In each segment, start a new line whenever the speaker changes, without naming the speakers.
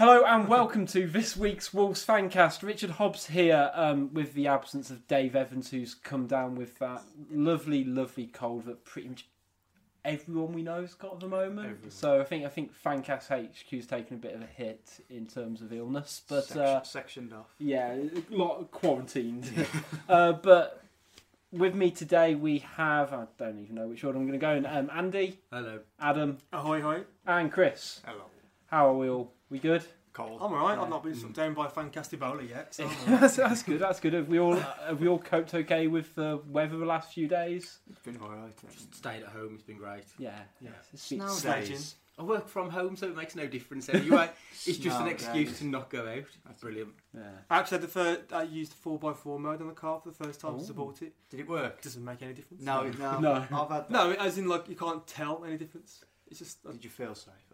and welcome to this week's Wolves Fancast. Richard Hobbs here um, with the absence of Dave Evans, who's come down with that lovely, lovely cold that pretty much everyone we know's got at the moment.
Everyone.
So I think I think Fancast HQ's taken a bit of a hit in terms of illness, but
Section-
uh,
sectioned off.
yeah, a lot quarantined. uh, but with me today we have I don't even know which order I'm going to go in. Um, Andy,
Hello.
Adam,
Ahoy, hoy.
and Chris.
Hello.
How are we all? We good?
Cold.
I'm alright.
Yeah.
I've not been struck down by Fancast Ebola yet. So
that's, that's good. That's good. Have we all have we all coped okay with the weather the last few days?
It's been alright.
Um, just stayed at home. It's been great.
Yeah, yeah. It's been-
Snow
Sledging.
days.
I work from home, so it makes no difference anyway. it's just an excuse
days.
to not go out. That's brilliant.
yeah.
I actually had the first. I uh, used the 4x4 mode on the car for the first time
Ooh.
since I bought it.
Did it work?
Doesn't make any difference.
No, no.
No.
I've had that.
No, as in like you can't tell any difference. It's just I,
Did you feel safer?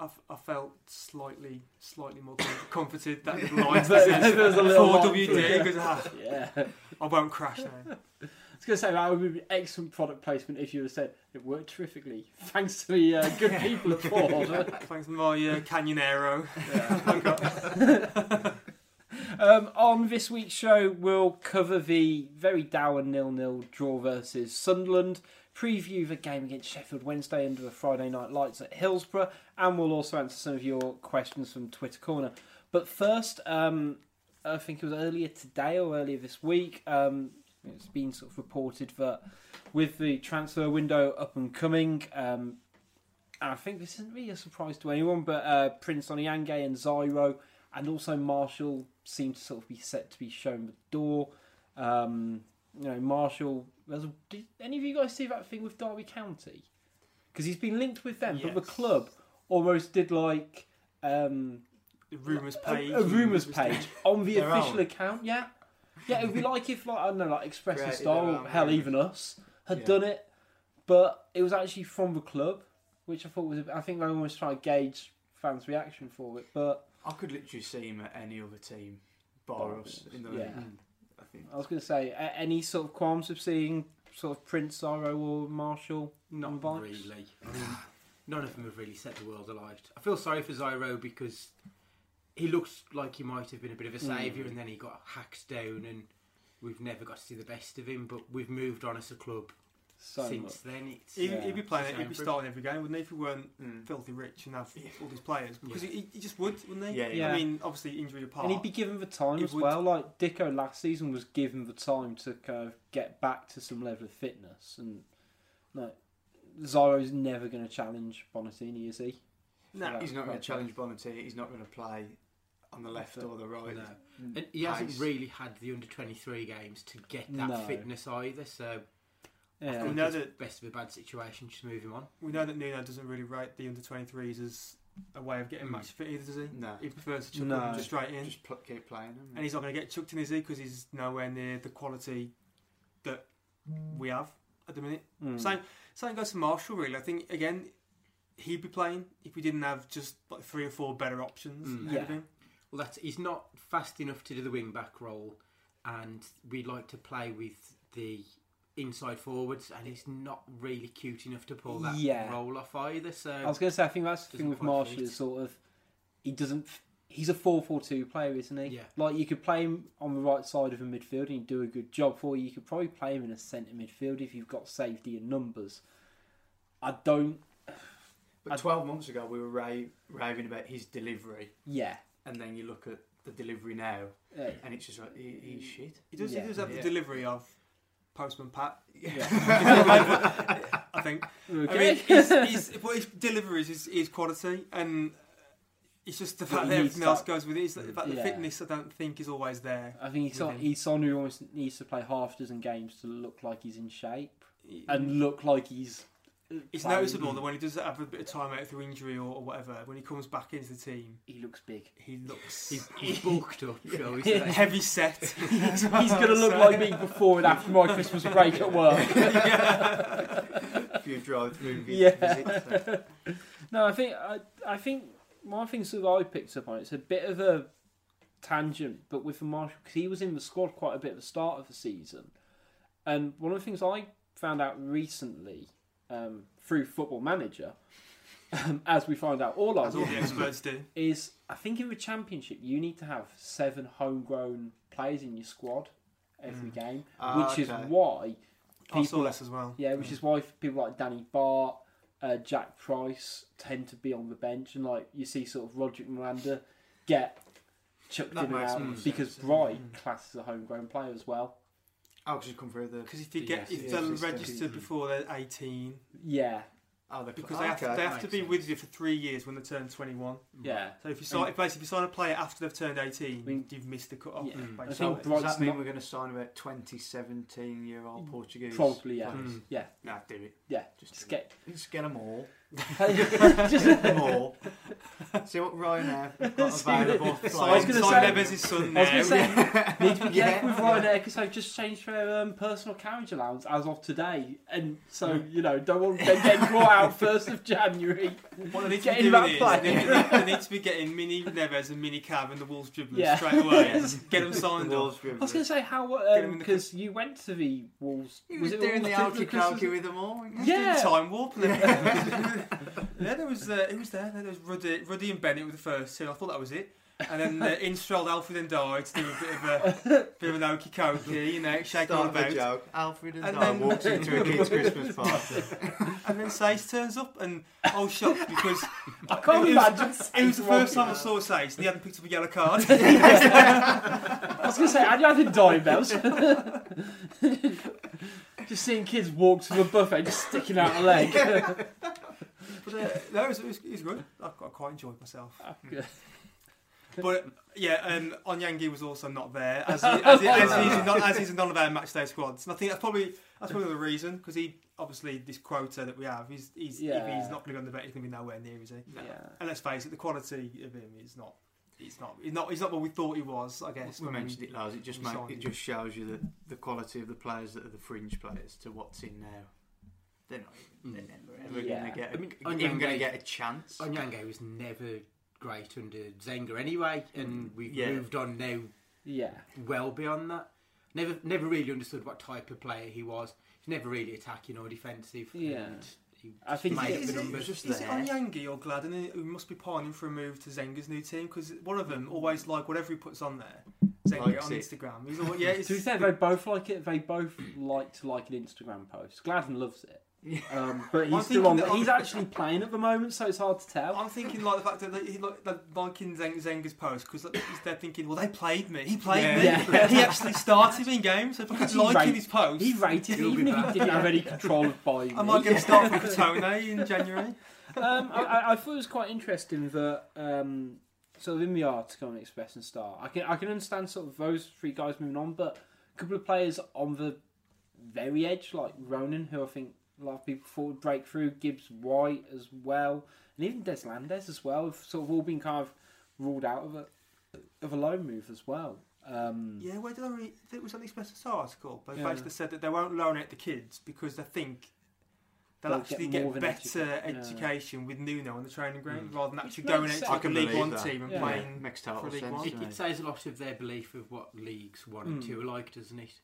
I, I felt slightly, slightly more comforted that the lines
There- there was a little
for. WD because ah,
Yeah. I
I won't crash now.
I was going to say that would be excellent product placement if you would have said it worked terrifically thanks to the uh, good people at Ford.
Thanks to my uh, Canyon Aero.
Um, on this week's show, we'll cover the very dour nil-nil draw versus Sunderland, preview the game against Sheffield Wednesday under the Friday night lights at Hillsborough, and we'll also answer some of your questions from Twitter Corner. But first, um, I think it was earlier today or earlier this week, um, it's been sort of reported that with the transfer window up and coming, um, and I think this isn't really a surprise to anyone, but uh, Prince Oniangue and Zyro and also Marshall seem to sort of be set to be shown the door. Um, you know, Marshall. There's a, did any of you guys see that thing with Derby County? Because he's been linked with them, but the
Yes.
club almost did like um,
The rumours
a-
page.
a, rumours page on the
Their
official
own.
account. Yeah, yeah. It'd be like if like I don't know, like Express and
Created
Star,
their
or
own
hell,
rumours.
even us had
Yeah.
done it, but it was actually from the club, which I thought was. I think they almost try to gauge fans' reaction for it, but.
I could literally see him at any other team, bar us in the league. I
was going to say, a- any sort of qualms of seeing sort of Prince Zyro or Marshall
Not
on bikes?
really. I mean, none of them have really set the world alight. I feel sorry for Zyro because he looks like he might have been a bit of a saviour
Mm.
and then he got hacked down and we've never got to see the best of him, but we've moved on as a club
So
since
much.
then. It's,
He'd,
Yeah.
he'd be playing.
It's
He'd be starting every game, wouldn't he? If he weren't
Mm.
filthy rich and have
Yeah.
all these players, because
Yeah.
he, he just would, wouldn't he?
Yeah,
yeah.
I mean, obviously injury apart.
And he'd be given the time as
would-
well. Like Dicko last season was given the time to kind of get back to some level of fitness, and like Zyro's never going to challenge Bonatini, is he?
no,
He's not going to challenge Bonatini. He's not going to play on the left or the right.
No.
Mm.
And he hasn't
Pace.
really had the under 23 games to get that
No.
fitness either, so I
Yeah.
think
know
it's
that-
best of a bad situation, just move him on.
we know that Nuno doesn't really rate the under 23s as a way of getting
Mm.
match fit either, does he?
No.
He prefers to chuck
No.
them just straight in.
Just pl- keep playing him.
and he's not going to get chucked in, is he? Because he's nowhere near the quality that we have at the minute.
Mm.
Same, same goes for Marshall, really. I think, again, he'd be playing if we didn't have just like three or four better options
Mm.
ahead of
Yeah.
him.
Well, that's he's not fast enough to do the wing back role, and we like to play with the inside forwards, and he's not really cute enough to pull that
Yeah.
role off either. So
I was going to say, I think that's the thing with Marshall is sort of he doesn't. He's a four-four-two player, isn't he?
Yeah.
Like you could play him on the right side of a midfield and he'd do a good job for you. You could probably play him in a centre midfield if you've got safety and numbers. I don't.
But
I-
12 months ago, we were raving about his delivery,
Yeah.
and then you look at the delivery now,
Uh,
and it's just like, he, he's shit.
He does,
Yeah.
he does have
Yeah.
the delivery of Postman Pat,
yeah.
I think.
okay.
I mean, his, his, his delivery is quality, and it's just the fact that everything else goes with it. It's the mm, fact that
Yeah.
fitness, I don't think, is always there.
I think he's, on, he's someone who almost needs to play half a dozen games to look like he's in shape and look like he's.
It's
playing.
noticeable that when he does have a bit of time out through injury or, or whatever, when he comes back into the team,
He looks big.
he looks
he's, he's bulked up, shall we
Yeah.
say?
heavy set.
He's going to look like me before and after my Christmas break at work.
If you drive through
Yeah.
so-
No, I think I, I think one thing that I picked up on it's a bit of a tangent, but with Marshall because he was in the squad quite a bit at the start of the season, and one of the things I found out recently um, through Football Manager um, as we find out all our
As all the experts do.
is I think in the championship you need to have seven homegrown players in your squad every
Mm.
game,
Ah,
which is
okay.
why
I saw
people
less as well.
yeah, which is why people like Danny Batth, uh, Jack Price tend to be on the bench, and like you see sort of Roderick Miranda get chucked
That
in and
makes
out
more
because
sense,
Bright
Mm.
classes a homegrown player as well.
Oh, because you come through the.
Because if you
The
get
yes,
if
the
they're
existing.
registered before they're 18,
Yeah,
Oh, the
because they have, to,
okay.
they have to be
sense.
with you for three years when they turn 21.
yeah.
So if you sign, if basically if you sign a player after they've turned 18,
I mean-
you've missed the cut off.
Yeah.
Mm.
I
So
think
does that mean
not-
we're going to sign about 20, 17 year old Portuguese?
Probably, yeah.
Mm.
Yeah,
Nah, do it.
yeah.
Just,
Just
do it.
get
Just get them all.
Just,
them all. See what Ryanair got available.
what-
for
I was
Sign,
gonna
sign
say-
Neves' son
I was
going
to say, need to be
yeah.
careful with Ryanair because they've just changed their um, personal carriage allowance as of today, and so you know don't want them getting brought out first of January.
What they need to be doing is
player.
they, need- they need to be getting Mini Neves and Mini Cab and the Wolves dribblers
Yeah.
straight away.
Yes.
Get them signed
The
up.
Wolves
I was going to say how um,
Get 'em in the
because you went to the Wolves.
He was,
it
doing
Wolves
the
trip for
outie
Christmas?
calky with them all. wasn't he?
Doing
Yeah.
time warp. And everything. yeah, there was uh, who was there? There was Ruddy, Ruddy and Bennett were the first two. I thought that was it. And then uh, in strolled Alfred N'Diaye to do a bit of a bit of an okey cokey, you know, shake all
Start the
about.
joke. Alfred and,
And
Di
then-
walks into a kid's Christmas party.
And then Saïss turns up, and I was shocked because
I can't
It was-
imagine.
it was the first time I saw Saïss, and he hadn't picked up a yellow card.
I was going to say, had you had the dime bells? just seeing kids walk to the buffet, just sticking out a leg.
But uh, no, it was, it, was, it was good. I, I quite enjoyed myself.
Good.
But yeah, um, Oniangue was also not there, as, he, as, he, as, he's, not, as he's in none of our match day squads. And I think that's probably that's probably the reason because he obviously this quota that we have, he's, he's if
Yeah.
he's not going to go on the bench, he's going to be nowhere near, is he?
yeah.
And let's face it, the quality of him is not. He's not. He's not. He's not what we thought he was. I guess.
We
when
mentioned it, Lars. It just
we
make,
signed
it
him.
just shows you the, the quality of the players that are the fringe players to what's in now. They're not. Even, they're never ever
Yeah.
going to get. A,
I mean,
even going to get a chance.
Oniangue was never great under Zenga anyway, and mm. we've
Yeah.
moved on now
Yeah.
well beyond that. Never, never really understood what type of player he was. He's never really attacking or defensive.
Yeah.
and he
I think
made
he-
up
Is
the
it,
numbers.
just
is it
there.
Oniangue or Gladon who must be pining for a move to Zenga's new team? Because one of them always like whatever he puts on there. Zenga
Likes
on
it.
Instagram. He's always, yeah, it's,
To be fair, they both like it. They both like to like an Instagram post. Gladon loves it, um, but he's still on.
that-
He's actually playing at the moment, so it's hard to tell.
I'm thinking like the fact that they, he like they're liking Zeng, Zenga's post because like, they're thinking, well, they played me. He played
Yeah.
me.
Yeah.
He actually started me in games. So if I could like
rate-
his post,
He rated
He'll
even if he didn't have any control of buying.
I
me.
might get him start from Crotone in January.
um, I, I- I thought it was quite interesting that um, sort of in the article on Express and Star, I can I can understand sort of those three guys moving on, but a couple of players on the very edge, like Ronan, who I think a lot of people thought would break through, Gibbs White as well, and even Deslandes as well, have sort of all been kind of ruled out of a of a loan move as well. Um,
Yeah, where did I read? It was on the Express article. but
Yeah.
basically said that they won't loan out the kids because they think they'll,
They'll
actually
get
get,
more of an
better
educa- yeah.
education with Nuno on the training ground
Mm.
rather than actually going out to like a League One
that.
team and
Yeah.
playing.
Makes total
for League
sense.
One.
It, it
it?
says a lot of their belief of what leagues one and
Mm.
two are like, doesn't it?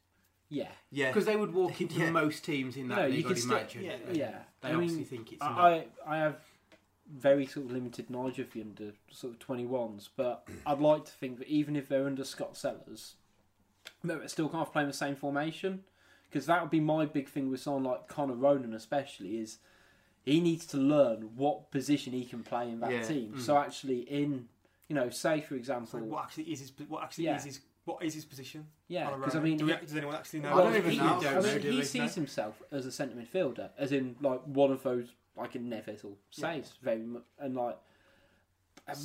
Yeah,
Yeah.
Because they would walk into
Yeah.
most teams in that
No, you
league,
could
I'd
still-
imagine.
yeah,
yeah.
They
I mean,
obviously think it's.
I, I I have very sort of limited knowledge of the under sort of twenty ones, but I'd like to think that even if they're under Scott Sellars, they're still kind of playing the same formation. Because that would be my big thing with someone like Connor Ronan, especially, is he needs to learn what position he can play in that
Yeah.
team.
Mm.
So actually, in you know, say for
So
example,
what actually is his what actually
Yeah.
is his what is his position?
yeah, because I mean,
Do we, does anyone actually know?
I don't even
he,
know.
I mean, he
we?
sees himself as a centre midfielder, as in like one of those like in Neves or says very much, and like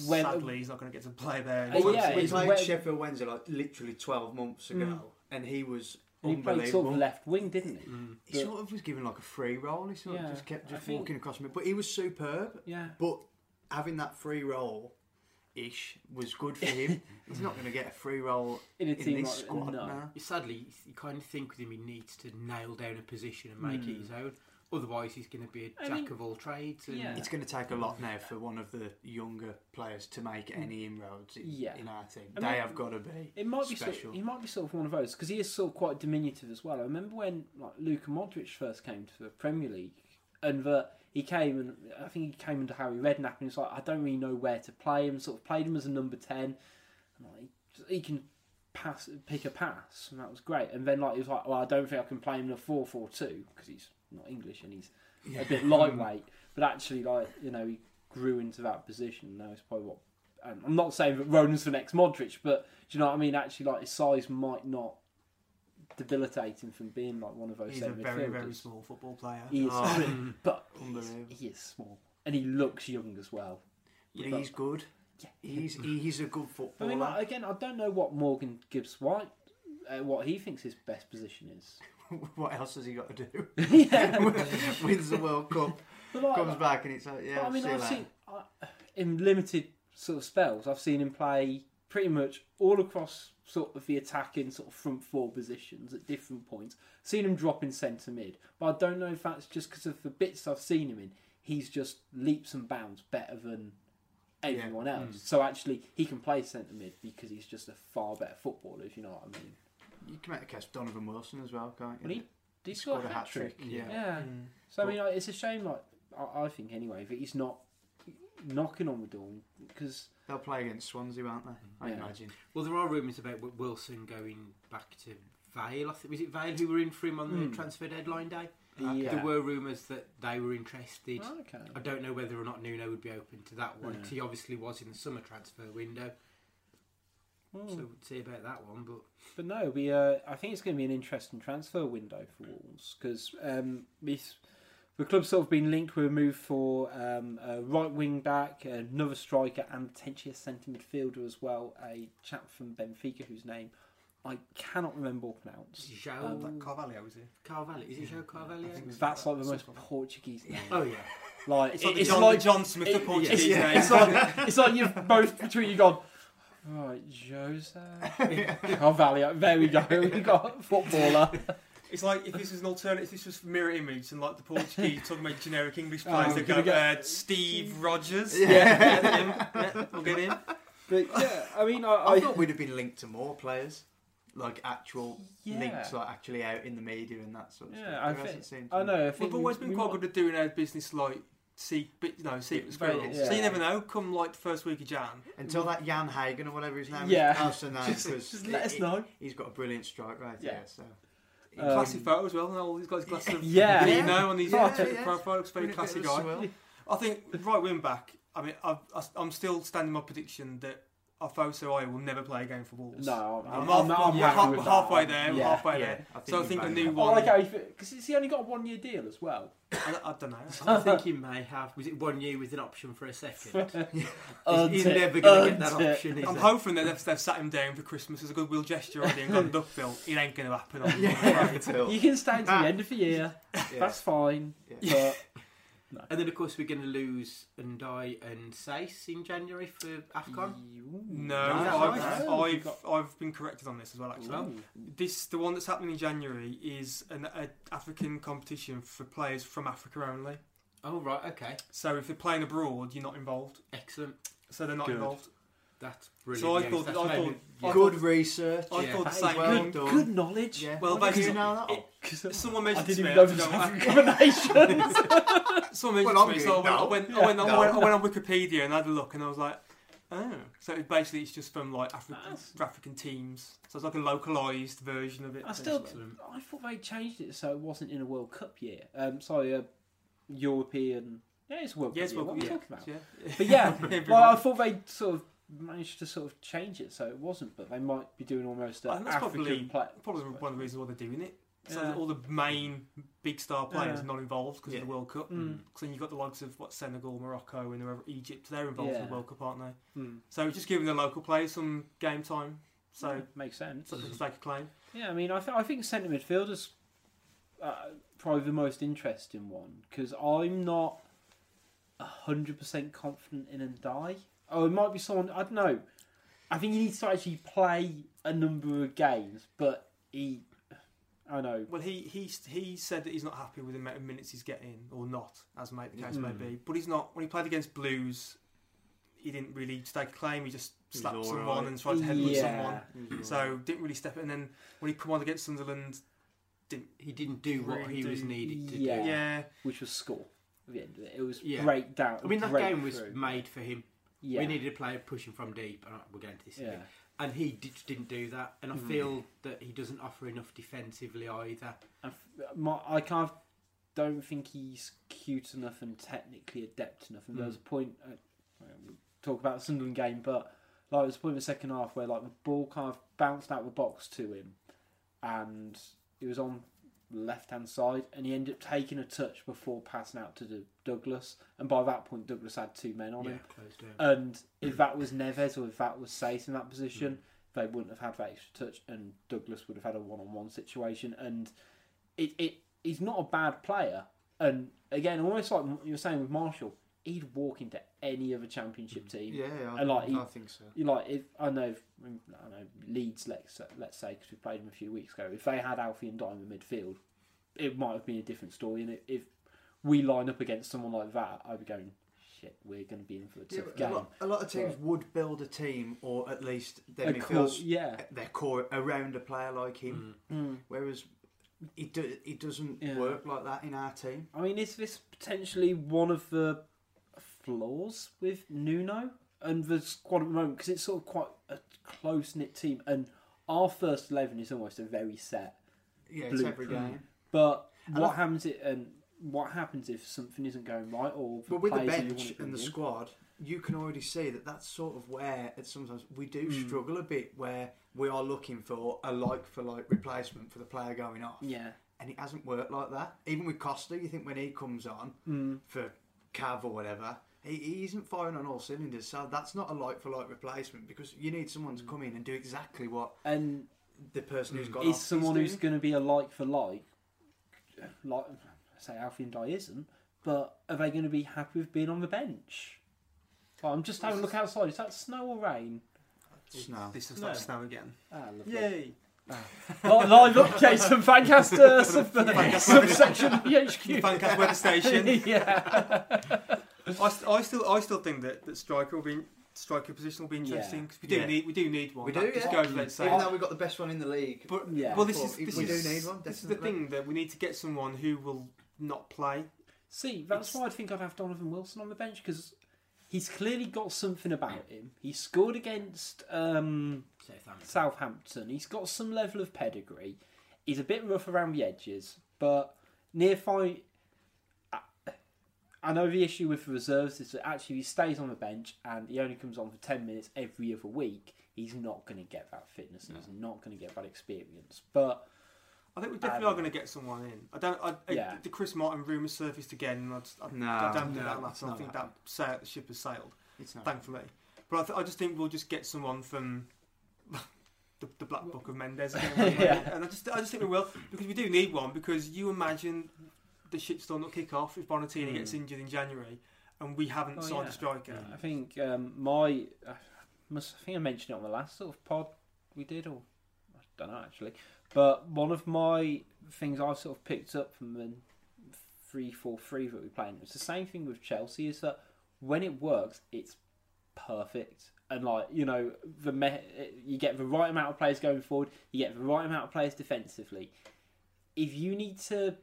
when
Sadly, he's not going to get to play there.
Uh, yeah,
we played
where-
Sheffield Wednesday like literally 12 months ago,
Mm.
and he was
he played sort
unbelievable.
of left wing, didn't he?
Mm.
He sort of was given like a free roll. He sort
Yeah,
of just kept
I
just
think-
walking across me, but he was superb.
Yeah,
But having that free roll ish was good for him. He's not going to get a free roll
in a
in
team
this
like
squad
no.
now.
Sadly, you kind of think with him he needs to nail down a position and make it
Mm.
his own. Otherwise, he's going to be a
I
jack
mean,
of all trades. And
yeah.
It's going to take a lot now for one of the younger players to make any inroads in,
Yeah.
in our team.
I
they
mean,
have got to be.
It might be sort
Special.
he might be sort of one of those because he is sort of quite diminutive as well. I remember when like Luka Modric first came to the Premier League, and that he came and I think he came under Harry Redknapp and he's like, I don't really know where to play him. Sort of played him as a number ten, and like he can pass, pick a pass, and that was great. And then like he was like, well, I don't think I can play him in a four four two because he's not English and he's a bit lightweight. But actually, like you know, he grew into that position. Now it's probably what. I'm not saying that Ronan's the next Modric, but do you know what I mean? Actually, like his size might not debilitate him from being like one of those
He's a very,
midfielders.
very small football player.
He is,
Oh,
but he is, he is small, and he looks young as well.
But he's good.
Yeah.
He's he's a good footballer.
I
footballer.
mean, like, again, I don't know what Morgan Gibbs White, uh, what he thinks his best position is.
what else has he got to do?
yeah,
Wins the World Cup,
like,
comes back, and it's like, yeah.
but I mean,
see
I've seen I in limited sort of spells, I've seen him play pretty much all across sort of the attacking sort of front four positions at different points. Seen him drop in centre mid, but I don't know if that's just because of the bits I've seen him in. He's just leaps and bounds better than everyone else.
Mm.
So actually, he can play centre mid because he's just a far better footballer. If you know what I mean.
You can make the case for Donovan Wilson as well, can't you?
Well, he- He
scored
scored
a
a hat trick.
yeah.
Yeah.
Mm.
So I mean, like, it's a shame. Like I, I think anyway that he's not knocking on the door because
They'll play against Swansea, won't they? I
Yeah.
imagine.
Well, there are rumours about Wilson going back to Vale. I think was it Vale who were in for him on the
Hmm.
transfer deadline day.
yeah.
There were rumours that they were interested.
Oh, okay.
I don't know whether or not Nuno would be open to that one
Yeah.
he obviously was in the summer transfer window.
Hmm.
So we'll see about that one. But
But no, it'll. Uh, I think it's going to be an interesting transfer window for Wolves because um, this- the club's sort of been linked with a move for um, a right wing back, another striker, and potentially a centre midfielder as well. A chap from Benfica whose name I cannot remember or pronounce.
João
Um,
That Carvalho, is he?
Carvalho is it João Carvalho?
I.
That's like the most
Something.
Portuguese name.
Oh yeah.
Like
It's like
it's
John,
like
John Smith
it-
of Portuguese
yeah,
name.
it's like it's like you've both between you gone. Right, Jose Carvalho. There we go. We got footballer.
It's like if this was an alternative, if this was mirror image and like the Portuguese talking about generic English
Oh,
players,
we're
they go
gonna get-
uh, Steve Rogers.
Yeah.
Yeah, get him. Yeah, we'll get him.
But yeah, I mean, I,
I
I
thought we'd have been linked to more players, like actual
Yeah.
links, like actually out in the media and that sort of
Yeah,
stuff.
I think-
hasn't seemed to
I know. I think
We've always been
we
quite
might-
good at doing our business like see, secret, no, secret
Very-
squirrels.
yeah.
So you never know. Come like the first week of Jan.
Until that Jan Hagen or whatever his name
Yeah.
is comes to know,
Just,
'cause
just let us
he-
know.
He's got a brilliant strike right
Yeah.
Yeah. So.
Um,
classy photo as well. And all these guys glasses of
Yeah.
you know on these
Yeah,
Twitter
yeah.
profiles. Very
Been
classy guy.
swell.
I think right wing back. I mean, I've, I'm still standing my prediction that Alfonso I will never play a game for Wolves.
No, I'm,
I'm,
I'm, I'm
yeah, half-
with that.
halfway there.
Yeah.
Halfway
Yeah,
there.
I
So I think a
bang
new
it.
Oh,
one.
okay, because he only got a one year deal as well.
I, I don't know.
I think he may have. Was it one year with an option for a second? He's,
Earned
he's never going to get that option. Is
I'm
he?
hoping that they've, they've sat him down for Christmas as a goodwill gesture already and gone, look, Phil, it ain't going to happen. On
Yeah, until-
You can stay to the ah. end of the year.
yeah.
That's fine.
Yeah.
But
And then of course we're going to lose N'Diaye and Saïss in January for Afcon.
No,
No,
I've. I've, I've been corrected on this as well, actually.
Ooh.
This the one that's happening in January is an a African competition for players from Africa only.
Oh right, okay,
So if they're playing abroad, you're not involved.
excellent.
So they're not
Good.
involved.
That's brilliant.
So I
news.
thought-
That's
I
maybe-
thought-
yeah.
Good research.
I
Yeah,
thought the same
well
thing.
done.
Good knowledge.
Yeah.
Well,
Why did
basically-
you know that?
it- Someone mentioned to
didn't
me.
even know
I
it was
don't know,
African combinations.
Someone mentioned
Well,
to me,
I'm
so I went, I went,
no.
I went, I went, I went on Wikipedia and had a look, and I was like, oh, so it basically it's just from like African
That's-
African teams. So it's like a localized version of it.
I still. I thought they changed it so it wasn't in a World Cup year. Um, sorry, a European. Yeah, it's a World
Yes,
Cup year.
well,
What
yeah,
am I talking about?
yeah.
But yeah, well, I thought they sort of managed to sort of change it so it wasn't, but they might be doing almost
I
an
that's
African
probably-
play.
Probably one of the reasons why they're doing it. So
Yeah.
all the main big star players
Yeah.
are not involved because
Yeah.
of the World Cup.
Mm.
So then you've got the likes of what Senegal, Morocco, and whoever- Egypt. They're involved in the World Cup, aren't they?
Mm.
So just giving the local players some game time. So
makes sense.
so they can stake a claim.
Yeah, I mean, I, th- I think centre midfielder's uh, probably the most interesting one because I'm not hundred percent confident in N'Diaye. Oh, it might be someone I don't know. I think he needs to actually play a number of games, but he, I know.
Well, he he he said that he's not happy with the amount of minutes he's getting, or not, as may, the case may
Mm.
be. But he's not. When he played against Blues, he didn't really stake a claim. He just slapped
all
someone
right.
and tried to headbutt
Yeah.
someone. So didn't really step. And then when he come on against Sunderland, didn't
he didn't do what
Really
he was needed to
Yeah.
do.
yeah,
which was score. at the end of it. It was
Yeah.
break down.
I mean, that
break
game was
through.
made for him.
Yeah.
We needed a player pushing from deep, and we're get to this.
yeah.
And he did, didn't do that, and I
Mm.
feel that he doesn't offer enough defensively either.
I f- my, I kind of don't think he's cute enough and technically adept enough. And there was a point, uh, we'll talk about the Sunderland game, but like there was a point in the second half where like the ball kind of bounced out of the box to him, and he was on left hand side, and he ended up taking a touch before passing out to the Douglas, and by that point Douglas had two men on
yeah,
him. And if that was Neves or if that was Saïss in that position, hmm. they wouldn't have had that extra touch, and Douglas would have had a one-on-one situation. And it, it he's not a bad player. And again, almost like you were saying with Marshall, he'd walk into any other championship team.
Yeah, I,
And, like, he-
I think so.
You like if I know, if, I know Leeds. Let's let's say because we played them a few weeks ago. If they had Alfie N'Diaye in midfield, it might have been a different story. And if we line up against someone like that, I'd be going, shit, we're going to be in for a tough
but
game.
a, lot, a lot of teams would build a team, or at least their
A core-
midfield's
yeah.
their core around a player like him.
Mm.
Whereas it do, it doesn't
Yeah.
work like that in our team.
I mean, is this potentially one of the flaws with Nuno and the squad at the moment? Because it's sort of quite a close knit team, and our first eleven is almost a very set.
Yeah, it's every game.
But
And
what
I-
happens it and what happens if something isn't going right, or
But with the
players that you
bench and the
in?
squad, you can already see that that's sort of where it's sometimes we do
Mm.
struggle a bit, where we are looking for a like for like replacement for the player going off,
yeah,
and it hasn't worked like that. Even with Costa, you think when he comes on
mm.
for Cav or whatever, he, he isn't firing on all cylinders. So that's not a like for like replacement because you need someone to mm. come in and do exactly what
and
the person who's got
is
off
someone who's going to be a like for like, like say Alfie N'Diaye isn't, but are they going to be happy with being on the bench? Oh, I'm just having a look outside. Is that snow or rain?
Snow.
This looks
No.
like snow again.
Ah, lovely.
Yay! Ah.
Li- Live updates from Fancaster uh, sub- subsection of the HQ.
Fancast weather station.
yeah.
I, st- I still, I still think that, that striker will be striker position will be interesting because we do
Yeah.
need, we do need one.
We
That
do,
just
yeah.
goes without saying.
Even though we've got the best one in the league,
But
Yeah.
well, this
But
is this
we
is,
do need one,
This is the
definitely.
thing that we need to get someone who will not play.
See, that's
It's-
why I think I'd have Donovan Wilson on the bench because he's clearly got something about him. He scored against um,
Southampton.
Southampton. He's got some level of pedigree. He's a bit rough around the edges, but near fight. I know the issue with the reserves is that actually he stays on the bench and he only comes on for ten minutes every other week. He's not going to get that fitness. and He's not going to get that experience. But
I think we definitely
Um,
are going to get someone in. I don't. I, I-
Yeah.
the Chris Martin rumour surfaced again. And I, just, I,
No,
I don't think
no,
that'll
it's.
I think
happening.
that sail, the ship has sailed.
it's not.
Thankfully, but I, th- I just think we'll just get someone from the, the Black Book of Mendes again.
Yeah.
and I just I just think we will because we do need one because you imagine the shitstorm that kick off if Bonatini
Mm.
gets injured in January and we haven't
Oh,
signed
yeah.
a striker.
I think um, my, I must, I think I mentioned it on the last sort of pod we did, or I don't know actually. But one of my things I've sort of picked up from the three four three that we playing, it's the same thing with Chelsea. Is that when it works, it's perfect. And like you know, the me- you get the right amount of players going forward, you get the right amount of players defensively. If you need to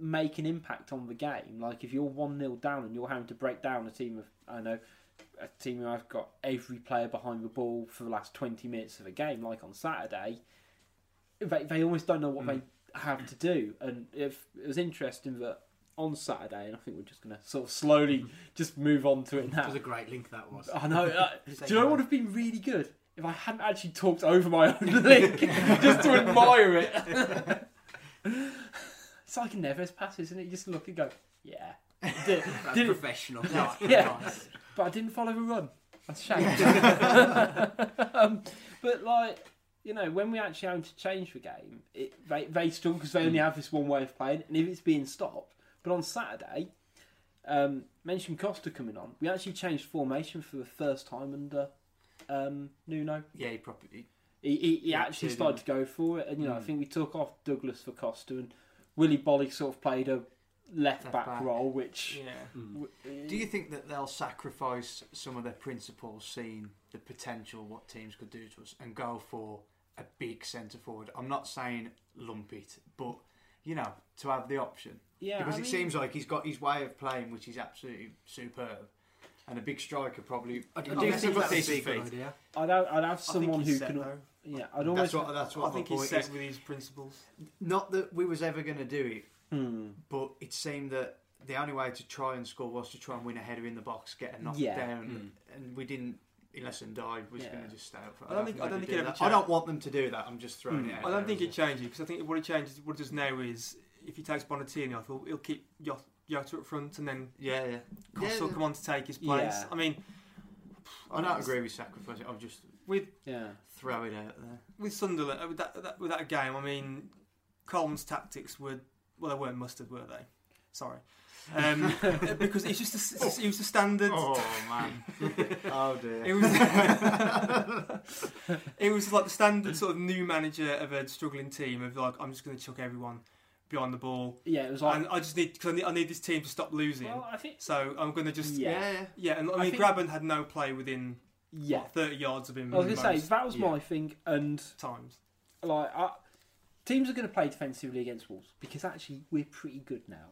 make an impact on the game, like if you're one 0 down and you're having to break down a team of I know a team who have got every player behind the ball for the last twenty minutes of a game, like on Saturday, they they almost don't know what they have to do. And if it was interesting that on Saturday, and I think we're just going to sort of slowly just move on to it
It
now.
was a great link that was.
I know. Uh, do you know what would have been really good if I hadn't actually talked over my own link just to admire it? It's like a Neves pass, isn't it? You just look and go, yeah. Did,
That's
did
professional.
Yeah. but I didn't follow the run. That's a shame. um, but like, you know, when we actually had to change the game, it, they they struggle because they only have this one way of playing, and if it's being stopped. But on Saturday, um, mentioned Costa coming on, we actually changed formation for the first time under um, Nuno.
Yeah, he probably.
He, he, he actually started to go for it, and you know, I
Mm.
think we took off Douglas for Costa, and Willy Boly sort of played a left,
Left
back,
back.
role, which.
Yeah. Hmm.
w-
Do you eh, think that they'll sacrifice some of their principles, seeing the potential what teams could do to us, and go for a big centre forward? I'm not saying lump it, but you know, to have the option
Yeah,
because
I
it
mean-
seems like he's got his way of playing, which is absolutely superb. And a big striker probably.
I, I do
unless
think
they've got
that would be a
decent
good
feet.
idea.
I'd have, I'd have someone who
set,
can.
though.
Yeah, I'd
That's
almost.
what. That's what
I
my
think
point
he's set
is.
with his principles.
Not that we was ever going to do it,
Hmm.
but it seemed that the only way to try and score was to try and win a header in the box, get a knock
Yeah.
down, and we didn't. Unless and died, was
Yeah.
going to just stay up. For it.
I don't think- I don't
they'd
think
do
it ever
that. I don't want them to do that. I'm just throwing
Hmm.
it. out
I don't
there
think
as
it changes because I think what it changes, what it does now is if he takes Bonatini off, he'll, he'll keep Yo- Jota up front and then
Yeah, yeah.
Costa
Yeah,
will
yeah.
come on to take his place.
Yeah.
I mean,
I don't agree with sacrificing. I'm just
with
Yeah.
throw it out there.
with Sunderland uh, with that, that with that game. I mean, Coleman's tactics were well, they weren't mustard, were they? Sorry, um, because it's just a, it's- it was the standard.
Oh man. oh dear.
It was it was like the standard sort of new manager of a struggling team of like I'm just going to chuck everyone behind the ball
Yeah, it was like.
and I just need because I need, I need this team to stop losing.
well, I think.
so I'm going to just yeah,
Yeah.
yeah.
and I
I
mean
think-
Grabban had no play within
Yeah.
what, 30 yards of him.
I was going to say that was
yeah.
my thing, and
times.
like I, teams are going to play defensively against Wolves because actually we're pretty good now,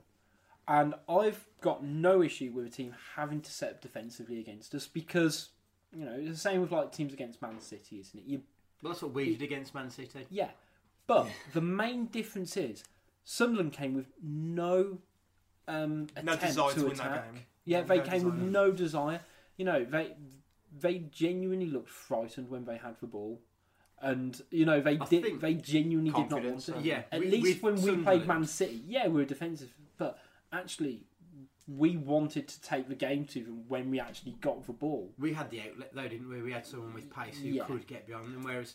and I've got no issue with a team having to set up defensively against us because you know it's the same with like teams against Man City, isn't it? You
Well, that's what we did against Man City.
yeah, but the main difference is Sunderland came with no um,
No
attempt
desire
to
to win
attack.
that game.
Yeah,
No
they came with no desire. You know, they they genuinely looked frightened when they had the ball, and you know they
I
did. They genuinely did not want to.
Yeah,
At
we-
least when we played Man City, yeah, we were defensive, but actually we wanted to take the game to them when we actually got the ball.
We had the outlet though, didn't we? We had someone with pace who
Yeah.
could get beyond them, whereas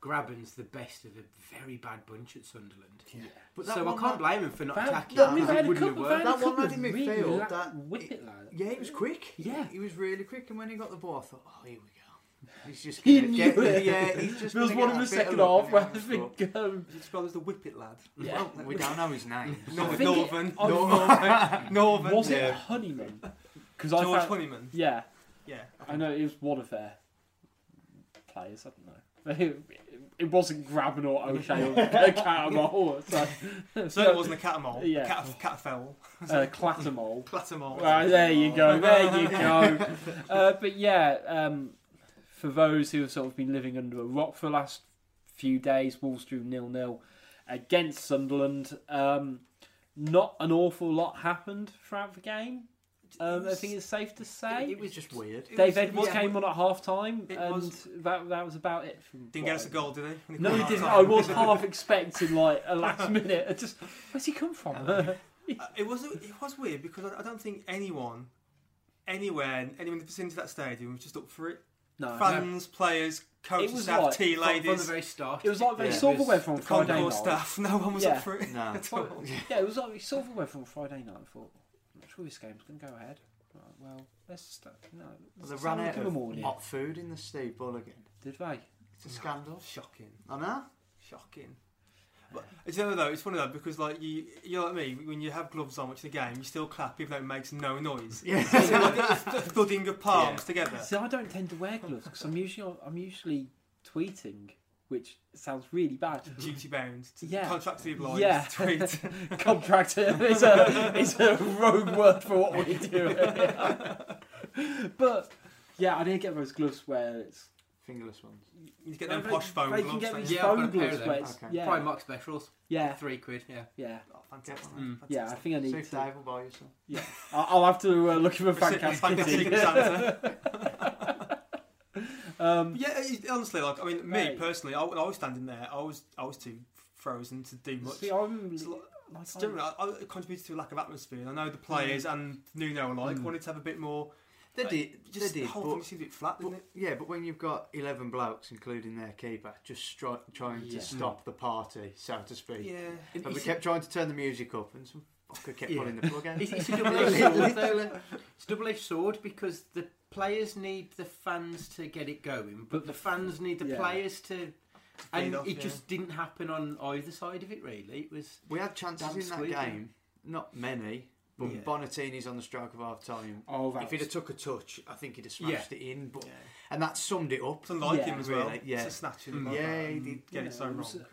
Grabban's the best of a very bad bunch at Sunderland.
Yeah. But
so I can't blame him for not
They
attacking.
that, mean,
because it
had
wouldn't have
couple,
worked.
That one
couple
lad
of
in
really
midfield,
la-
that-
whip it lad.
Yeah, he was quick.
Yeah.
he was really quick, and when he got the ball, I thought, oh, here we go. He's just
He
gonna
knew
get,
it.
yeah, he's just.
There was one in the second half
luck
where I
and
think um,
Is it spelled as the Whippet lad?
yeah.
Well, we don't know his name.
Nor-
I think it-
Northern.
I-
Northern. Northern.
was it
Yeah.
Honeyman? Because I
George
found,
Honeyman.
yeah,
Yeah.
I know it was one of their players. I don't know. It, it wasn't grabbing or O'Shea or a Cattermole. So,
it wasn't a catamol.
Yeah.
Cat, catafel.
uh, Clatamol.
Clatamol.
Right, there you go. There you go. Uh, but yeah, um, for those who have sort of been living under a rock for the last few days, Wolves drew nil nil against Sunderland. Um, not an awful lot happened throughout the game. Um, I think it's safe to say.
It was just weird.
It
Dave
was-
Edwards
yeah,
came on at half time, and
was-
that that was about it. From
Didn't get us a goal, did he? When he
No, he didn't.
of
I was half expecting like a last minute. I just where's he come from?
Uh, it was it was weird because I, I don't think anyone, anywhere, anyone in the vicinity of that stadium was just up for it.
no,
Fans, players, coaches,
was
staff,
like-
tea
From, from the very start.
it was like they
Yeah.
saw
It
the
was
weather on Friday
concourse
night.
staff. No one was
Yeah.
up for it
No.
at all.
Yeah, it was like we saw the weather on Friday night. I thought, I'm this game's going to go ahead. Right, well, let's start. Uh, no,
Well,
let's
they ran out of
morning.
hot food in the Steve Bull again.
Did they?
It's a scandal.
Shocking,
I know.
shocking. But it's you know, though. It's funny though because like you, you're like me. When you have gloves on watching the game, you still clap even though it makes no noise.
Yeah.
So like it's the thudding of palms
Yeah.
together.
See, I don't tend to wear gloves because I'm usually I'm usually tweeting, which sounds really bad.
Duty bound. To
Yeah.
Contractually obliged.
Yeah.
to Tweet.
Contractor is a is a rogue word for what we do. but yeah, I didn't get those gloves where it's
Fingerless ones.
You get them posh foam
they
gloves.
can get
don't
these?
Yeah, I've
phone
a pair of
gloves
them.
where it's
Okay.
yeah
Primark specials.
yeah
Three quid, yeah.
yeah
Oh, fantastic.
Mm.
yeah. I think I need
See if
to.
Dave will buy you some.
Yeah, I- I'll have to uh, look for a
Secret-
fantastic
Secret
kitty.
Santa.
Um,
Yeah, it- honestly, like I mean, me
Right.
personally, I, I was standing there. I was, I was too frozen to do much.
see, I'm
It's like-
like,
It's generally, I, I contributed to a lack of atmosphere. I know the players and Nuno alike
Mm.
wanted to have a bit more.
They
uh,
did.
Just
they
the
did.
whole
but-
thing seemed a bit flat, didn't
But,
it?
yeah, but when you've got 11 blokes, including their keeper, just stri- trying
Yeah.
to stop the party, so to speak.
Yeah.
And we
It's-
kept trying to turn the music up, and some fucker kept
Yeah.
pulling the plug out.
It's, it's a double-edged sword. It's a double-edged sword because the players need the fans to get it going, but the fans need the
Yeah.
players to. And
off,
it
yeah.
just didn't happen on either side of it, really. It was.
We had chances in that
squeaky.
game, not many, but
Yeah.
Bonatini's on the stroke of half time.
oh,
If he'd have took a touch, I think he'd have smashed it in. But
Yeah.
and that summed it up.
It's unlike
Yeah.
him as well.
Really, yeah.
It's a snatching.
Mm.
Yeah, he did-
Get
yeah,
it so
it was-
wrong.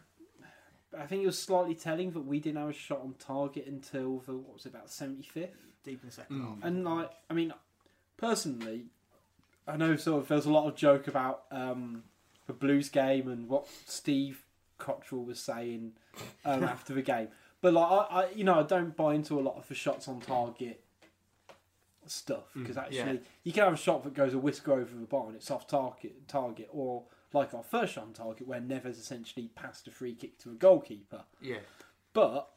I think it was slightly telling that we didn't have a shot on target until the what was it about seventy fifth.
deep in the second
Mm.
half.
And like, I mean, personally, I know sort of there's a lot of joke about um, the Blues game and what Steve Cotterill was saying um, after the game. But like, I, I, you know, I don't buy into a lot of the shots on target stuff because
Mm,
actually,
yeah.
you can have a shot that goes a whisker over the bar and it's off target, target, or like our first shot on target where Neves essentially passed a free kick to a goalkeeper.
Yeah.
But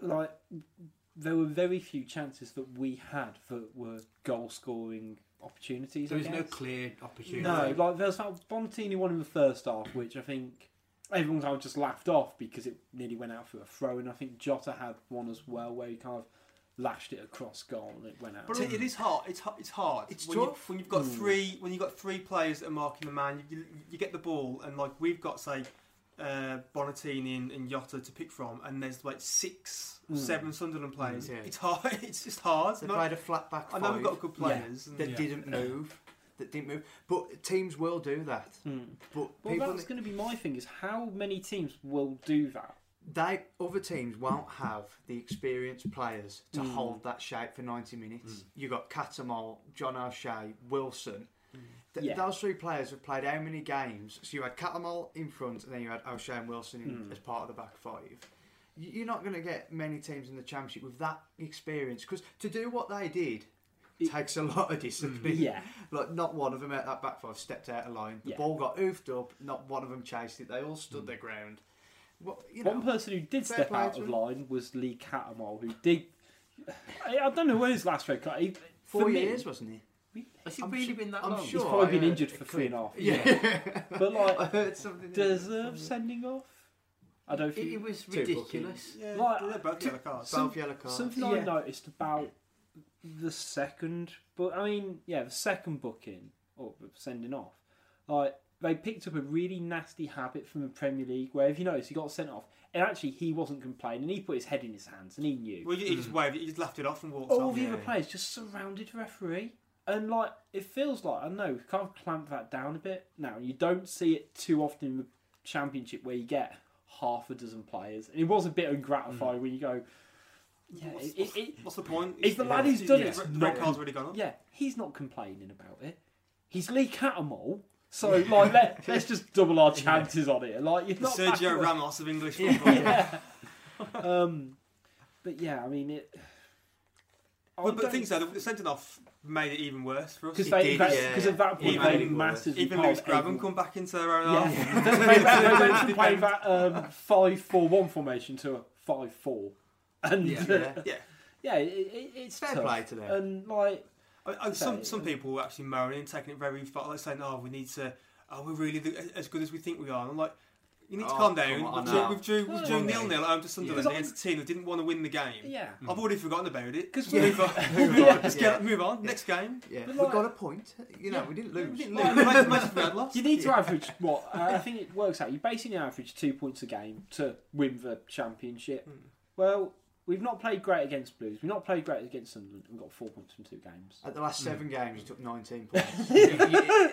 like there were very few chances that we had that were goal scoring opportunities.
There
I
was no clear opportunity.
No, like there's that Bonatini one in the first half, which I think everyone kind of just laughed off because it nearly went out for a throw, and I think Jota had one as well where he kind of lashed it across goal and it went out.
But it, it is hard. It's hard. It's hard.
It's
when, you,
tough.
when you've got
Mm.
three when you've got three players that are marking the man. You, you get the ball, and like we've got say uh, Bonatini and, and Jota to pick from, and there's like six,
Mm.
seven Sunderland players.
Mm, yeah.
It's hard. It's just hard.
They
Not-
played a flat back
I know we've got good players. and-
that
yeah.
didn't move. That didn't move. But teams will do that.
Hmm.
But
Well, that's going to be my thing: is how many teams will do that?
they other teams won't have the experienced players to
Mm.
hold that shape for 90 minutes.
Mm.
You got Cattermole, John O'Shea, Wilson. Th-
Yeah.
Those three players have played how many games? So you had Cattermole in front, and then you had O'Shea and Wilson in,
Mm.
as part of the back five. You're not going to get many teams in the championship with that experience because to do what they did
It-
takes a lot of discipline.
Yeah,
Like not one of them at that back five stepped out of line. The
Yeah.
ball got oofed up. Not one of them chased it. They all stood their ground. Well, you know,
one person who did step out of line was Lee Cattermole, who did. I, I don't know when his last red card. He,
four
me,
years wasn't he?
Has it
I'm
really
su-
been that
I'm
long?
He's probably
I
been
heard
injured
a
for three and a half.
Yeah,
But like,
I heard something.
deserves sending off. I don't
It,
think
it was
Two
ridiculous.
Yeah,
Like,
they're both
to-
yellow cards.
some-
Both yellow cards.
Something
Yeah.
I noticed about the second, but I mean, yeah, the second booking or sending off, like they picked up a really nasty habit from the Premier League where, if you notice, he got sent off, and actually he wasn't complaining. He put his head in his hands and he knew.
Well, he just mm. waved it. He just laughed it off and walked
All
off.
the
yeah.
other players just surrounded the referee, and like it feels like I don't know, kind of clamp that down a bit now. You don't see it too often in the Championship where you get half a dozen players, and it was a bit ungratifying when you go. Yeah,
What's,
it, it, it,
what's the point?
If the lad who's done
Yeah,
it's
the red
not-
card's already gone up.
Yeah, he's not complaining about it. He's Lee Cattermole, so like let, let's just double our chances on it. Like you're not
Sergio
backward.
Ramos of English football.
yeah. um, but yeah, I mean it. I
But, but the
don't-
thing is, the sending off made it even worse for us.
because
It
they
yeah.
at that point
Even-
they
even
massively
Even
piled
Lewis
Grabban
come back into their own
Yeah,
half.
they, they, they went from playing that um, five four one formation to a five four, and
Yeah.
yeah,
Yeah.
Yeah.
yeah it, it, it's
Fair
tough.
play to them.
And like,
I, I, some some people were actually moaning and taking it very far, like saying, "Oh, we need to. Oh, we're really the, as good as we think we are." And I'm like, "You need to
Oh,
calm down."
come on
We've
now.
drew, we've drew, we've drew
okay.
nil nil at home to Sunderland
Yeah.
against a team that didn't want to win the game.
yeah,
I've already forgotten about it.
'Cause
Yeah.
we-
move on.
Yeah.
Just
Yeah.
get, move on. Next game.
Yeah,
But
we
like-
got a point. You know,
Yeah.
we didn't lose.
We didn't lose. Imagine imagine if we had lost.
You need to average what? Uh, I think it works out. You basically average two points a game to win the championship.
Hmm.
Well, we've not played great against Blues. We've not played great against Sunderland. We've got four points from two games.
At the last
Hmm.
seven games, you took 19 points. you, you,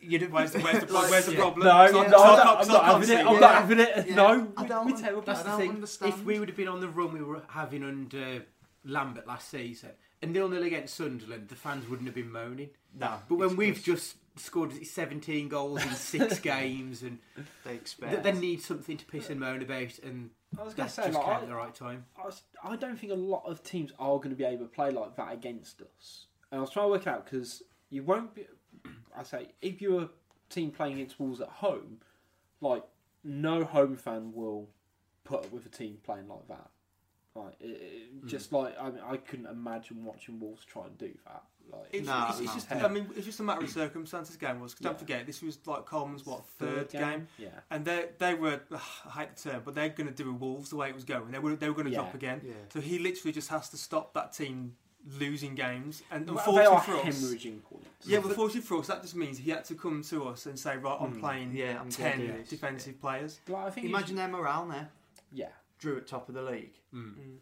you'd have,
Where's the, where's the,
Like,
where's the
yeah.
problem?
No,
It's
no,
not-
I'm
not-
not, I'm
not
not having it. I'm not having it.
Yeah.
No,
I
we-
don't
we
want-
terrible.
That's the thing.
understand.
If we would have been on the run we were having under Lambert last season, and nil nil against Sunderland, the fans wouldn't have been moaning.
no,
But when we've
just-
just scored 17 goals in six games, and
they expect.
they need something to piss and moan about, and
I was going
that
to
just
say, like,
came
I,
at the right time.
I, was- I don't think a lot of teams are going to be able to play like that against us. And I was trying to work out because you won't be. I say if you're a team playing against Wolves at home, like no home fan will put up with a team playing like that. Like it, it- just hmm. like I mean, I couldn't imagine watching Wolves try and do that. Like
It's,
Nah,
it's, it's
no.
just, I mean, it's just a matter of circumstances. Game was. 'cause don't
Yeah.
forget, this was like Coleman's what third, game.
Yeah.
and they they were. I hate the term, but they're going to do a Wolves the way it was going. They were they were going to
Yeah.
drop again.
yeah.
So he literally just has to stop that team losing games. And
Well, they
unfortunately
are
for us,
hemorrhaging points.
yeah, but unfortunately for us, that just means he had to come to us and say, right, I'm
Hmm.
playing
Yeah, I'm
ten
gonna do this.
defensive players.
Like, I think it's-
Imagine their morale now.
Yeah.
Drew at top of the league.
Mm.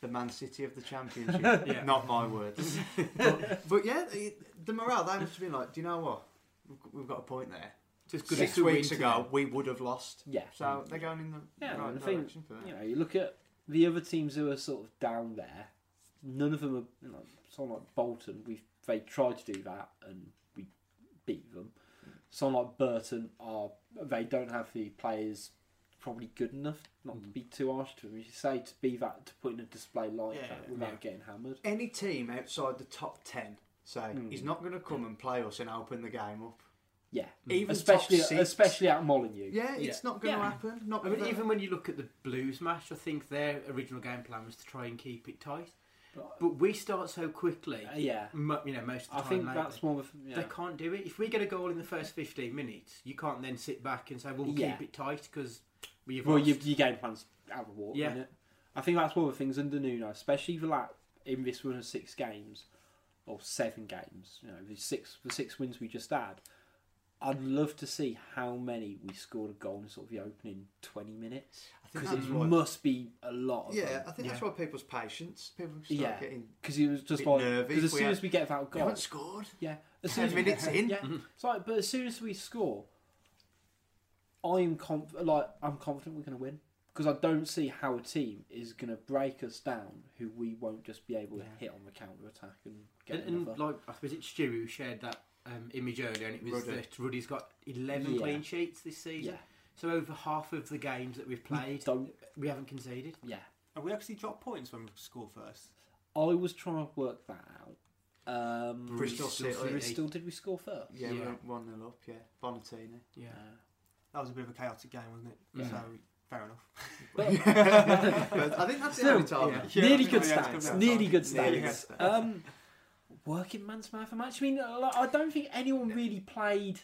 The Man City of the Championship.
Yeah.
Not my words. but, but yeah, the, the morale, they must have been like, do you know what? We've got- We've got a point there.
Just as good
six
as to win
weeks ago
them.
we would have lost.
Yeah.
So they're going in the
Yeah,
right
and the thing-
direction for that.
you know, you look at the other teams who are sort of down there. None of them are, you know, someone like Bolton. We they tried to do that and we beat them. Someone like Burton are they don't have the players probably good enough not to be too harsh to them. You say to be that to put in a display like
Yeah,
that without
yeah.
getting hammered.
Any team outside the top ten, say,
Hmm.
is not going to come and play us and open the game up.
Yeah,
Even
especially especially at Molyneux.
Yeah, it's not going to
Yeah.
happen. Not
I mean, even when you look at the Blues match, I think their original game plan was to try and keep it tight.
But-
we start so quickly.
Uh, yeah.
mo- you know, most of the
I
time
think
lately.
that's more of
They can't do it. If we get a goal in the first 15 minutes, you can't then sit back and say, well, we'll
Yeah.
keep it tight because we've
Well, your, your game plan's out of the water,
Yeah.
isn't it? I think that's one of the things under Nuno, especially for like in this run of six games or seven games. You know, the six the six wins we just had. I'd love to see how many we scored a goal in sort of the opening twenty minutes
I
because it
why-
must be a lot. Of
Yeah, I think
Yeah.
that's why people's patience. People start
Yeah.
getting.
because it was just
bit
like
nervy
because as
if we
soon
had-
as we get that goal,
haven't scored.
yeah, as soon
Ten
as we,
minutes in.
yeah, it's like but as soon as we score, I'm conf- like I'm confident we're going to win because I don't see how a team is going to break us down who we won't just be able to hit on the counter attack and get
and, and like, I suppose it's Stu who shared that um, image earlier, and it was
Ruddy.
that Ruddy's got 11
Yeah.
clean sheets this season.
yeah,
So over half of the games that we've played,
don't.
we haven't conceded.
Yeah,
Have we actually dropped points when we score first?
I was trying to work that out. Um,
Bristol
Bristol
City.
Bristol, did we score first?
Yeah,
Yeah.
we're one 0 up. Yeah, Bonatini.
Yeah.
That was a bit of a chaotic game, wasn't it?
Yeah.
So fair enough.
But I think that's the only time.
yeah.
Yeah,
nearly good
think that's
stats.
good
Nearly
stats.
good
Nearly
stats.
good stats.
Um, working man's man of match. I mean, like, I don't think anyone really played.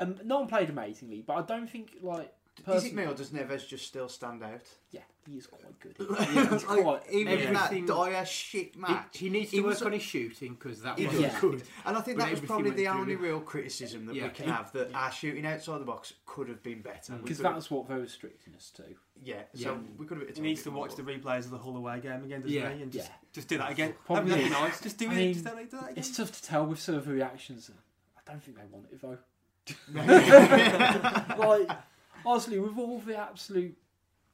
Um, no one played amazingly, but I don't think like.
Is it me or does Neves just still stand out?
Yeah, he is quite good. He's
Like,
quite.
even in that
Everything-
dire shit
He,
match.
he needs to
was
work
a-
on his shooting because that
He
wasn't
does.
good.
And I think
But
that was
everything
probably
went
the
through
only
it.
real criticism that we can have that our shooting outside the box could have been better. We
Because
could have-
that's what they're restricting us to.
yeah,
Yeah.
so we could have.
He needs to watch the replays of the Hull away game again, doesn't
Yeah.
he? And just,
Yeah.
just do that again.
Probably
That'd be
is.
nice. Just do
I
it.
mean,
just do that do that again.
It's tough to tell with some of the reactions. I don't think they want it though. like, honestly, with all the absolute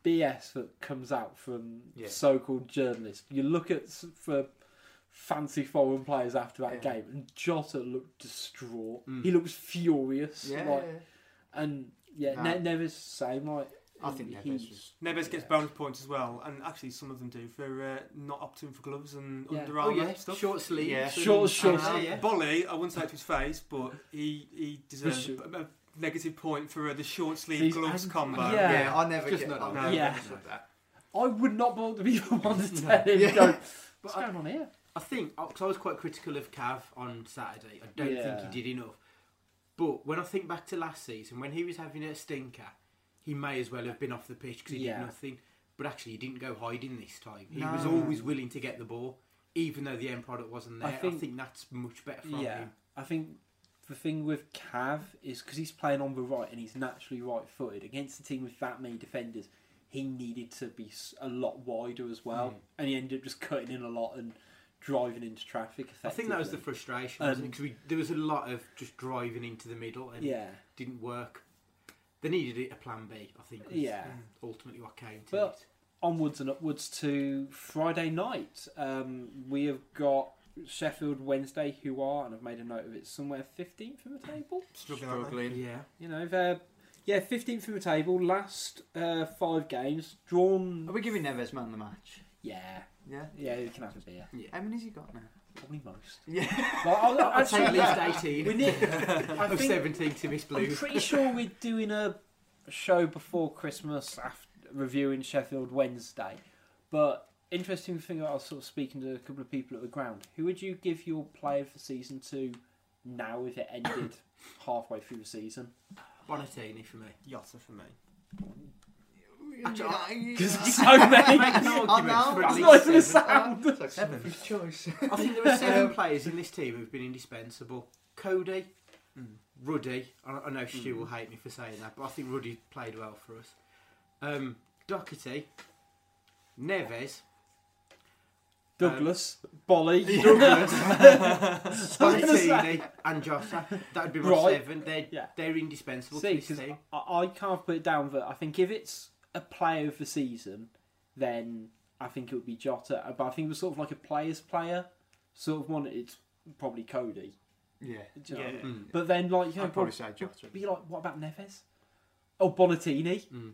BS that comes out from
Yeah.
so-called journalists, you look at for fancy foreign players after that
Yeah.
game, and Jota looked distraught.
Mm.
He looks furious.
yeah,
like, and yeah, ne- Never's the same. Like,
I think
he-
Neves was.
Neves gets bonus points as well, and actually some of them do for uh, not opting for gloves and
Yeah.
Under
Oh yeah,
stuff.
short sleeves.
Yeah.
Short- short sleeve.
yeah.
Boly, I wouldn't say it to his face, but he he deserves a, a negative point for uh, the short sleeve
These-
gloves
and-
combo.
yeah.
Yeah, I never
Just
get.
not
I
on
never
that.
Yeah.
that.
I would not want to be the one to tell him.
Yeah.
Go,
But
What's
I,
going on here?
I think because I was quite critical of Cav on Saturday. I don't
Yeah.
think he did enough. But when I think back to last season, when he was having a stinker, he may as well have been off the pitch because he
Yeah.
did nothing. But actually, he didn't go hiding this time. He was always willing to get the ball, even though the end product wasn't there.
I
I
think-
think, that's much better from
yeah,
him.
I think the thing with Cav is because he's playing on the right and he's naturally right-footed against a team with that many defenders. He needed to be a lot wider as well,
Mm.
and he ended up just cutting in a lot and driving into traffic.
I think that was the frustration, it?
Um,
there was a lot of just driving into the middle and
yeah.
didn't work. They needed a plan B, I think. Was
Yeah.
Ultimately, what came to
Well,
it.
Onwards and upwards to Friday night. Um, we have got Sheffield Wednesday, who are, and I've made a note of it, somewhere fifteenth from the table.
Struggling.
Struggling.
Yeah.
You know, they're yeah fifteenth from the table. Last uh, five games drawn.
Are we giving Neves man the match?
Yeah,
Yeah.
yeah, you can have a beer.
How many has he got now?
Probably most.
Yeah.
Well, I'll, I'll
I'd say at least 18.
we need. I
of
think
17 to Miss
I'm
Blue.
pretty sure we're doing a show before Christmas after reviewing Sheffield Wednesday. But interesting thing, I was sort of speaking to a couple of people at the ground. Who would you give your player for season two now if it ended halfway through the season?
Bonatini for me.
Jota for me.
Because so many.
Make an argument
know.
for at
That's not
least
even a
seven.
sound.
It's like Seventh choice.
I think there are seven
Um,
players in this team who've been indispensable. Cody,
Mm.
Ruddy. I, I know Stu will hate me for saying that, but I think Ruddy played well for us. Um, Doherty, Neves,
Douglas, Boly,
Douglas,
gonna say-
Bonatini, and Jota. That would be my
Right.
seven. They're,
Yeah.
they're indispensable
See,
to this team.
I, I can't put it down, but I think if it's a player of the season, then I think it would be Jota. But I think it was sort of like a player's player, sort of one. It's probably Cody.
Yeah.
You know what I
Yeah.
mean?
Mm.
But then, like, you know,
I'd probably
prob-
say Jota.
Be like, what about Neves? Oh, Bonatini.
Mm.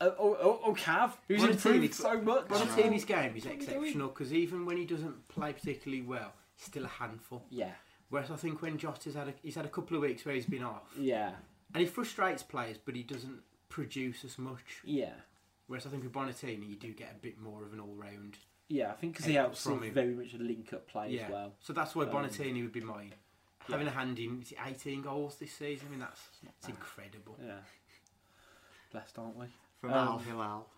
Uh, oh, oh, oh, Cav, who's
Bonatini-
improved so much.
Bonatini's game is
What are we
exceptional because even when he doesn't play particularly well, he's still a handful.
Yeah,
Whereas I think when Jota's had a, he's had a couple of weeks where he's been off,
yeah,
and he frustrates players, but he doesn't produce as much.
yeah,
Whereas I think with Bonatini, you do get a bit more of an all-round.
yeah. I think because he helps
from him.
very much a link-up play
Yeah.
as well.
So that's why
Um,
Bonatini would be mine.
yeah.
Having a hand in is it 18 goals this season. I mean, that's
not
it's incredible.
Yeah, blessed, aren't we?
From
Um,
Al Hilal.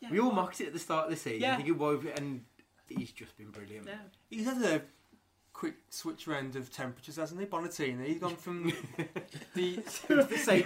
Yeah,
We all mocked it at the start of the season.
Yeah.
I think it wove it, and he's just been brilliant.
yeah.
He's had a quick switch round of temperatures, hasn't he? Bonatini. He's gone from the
the. Same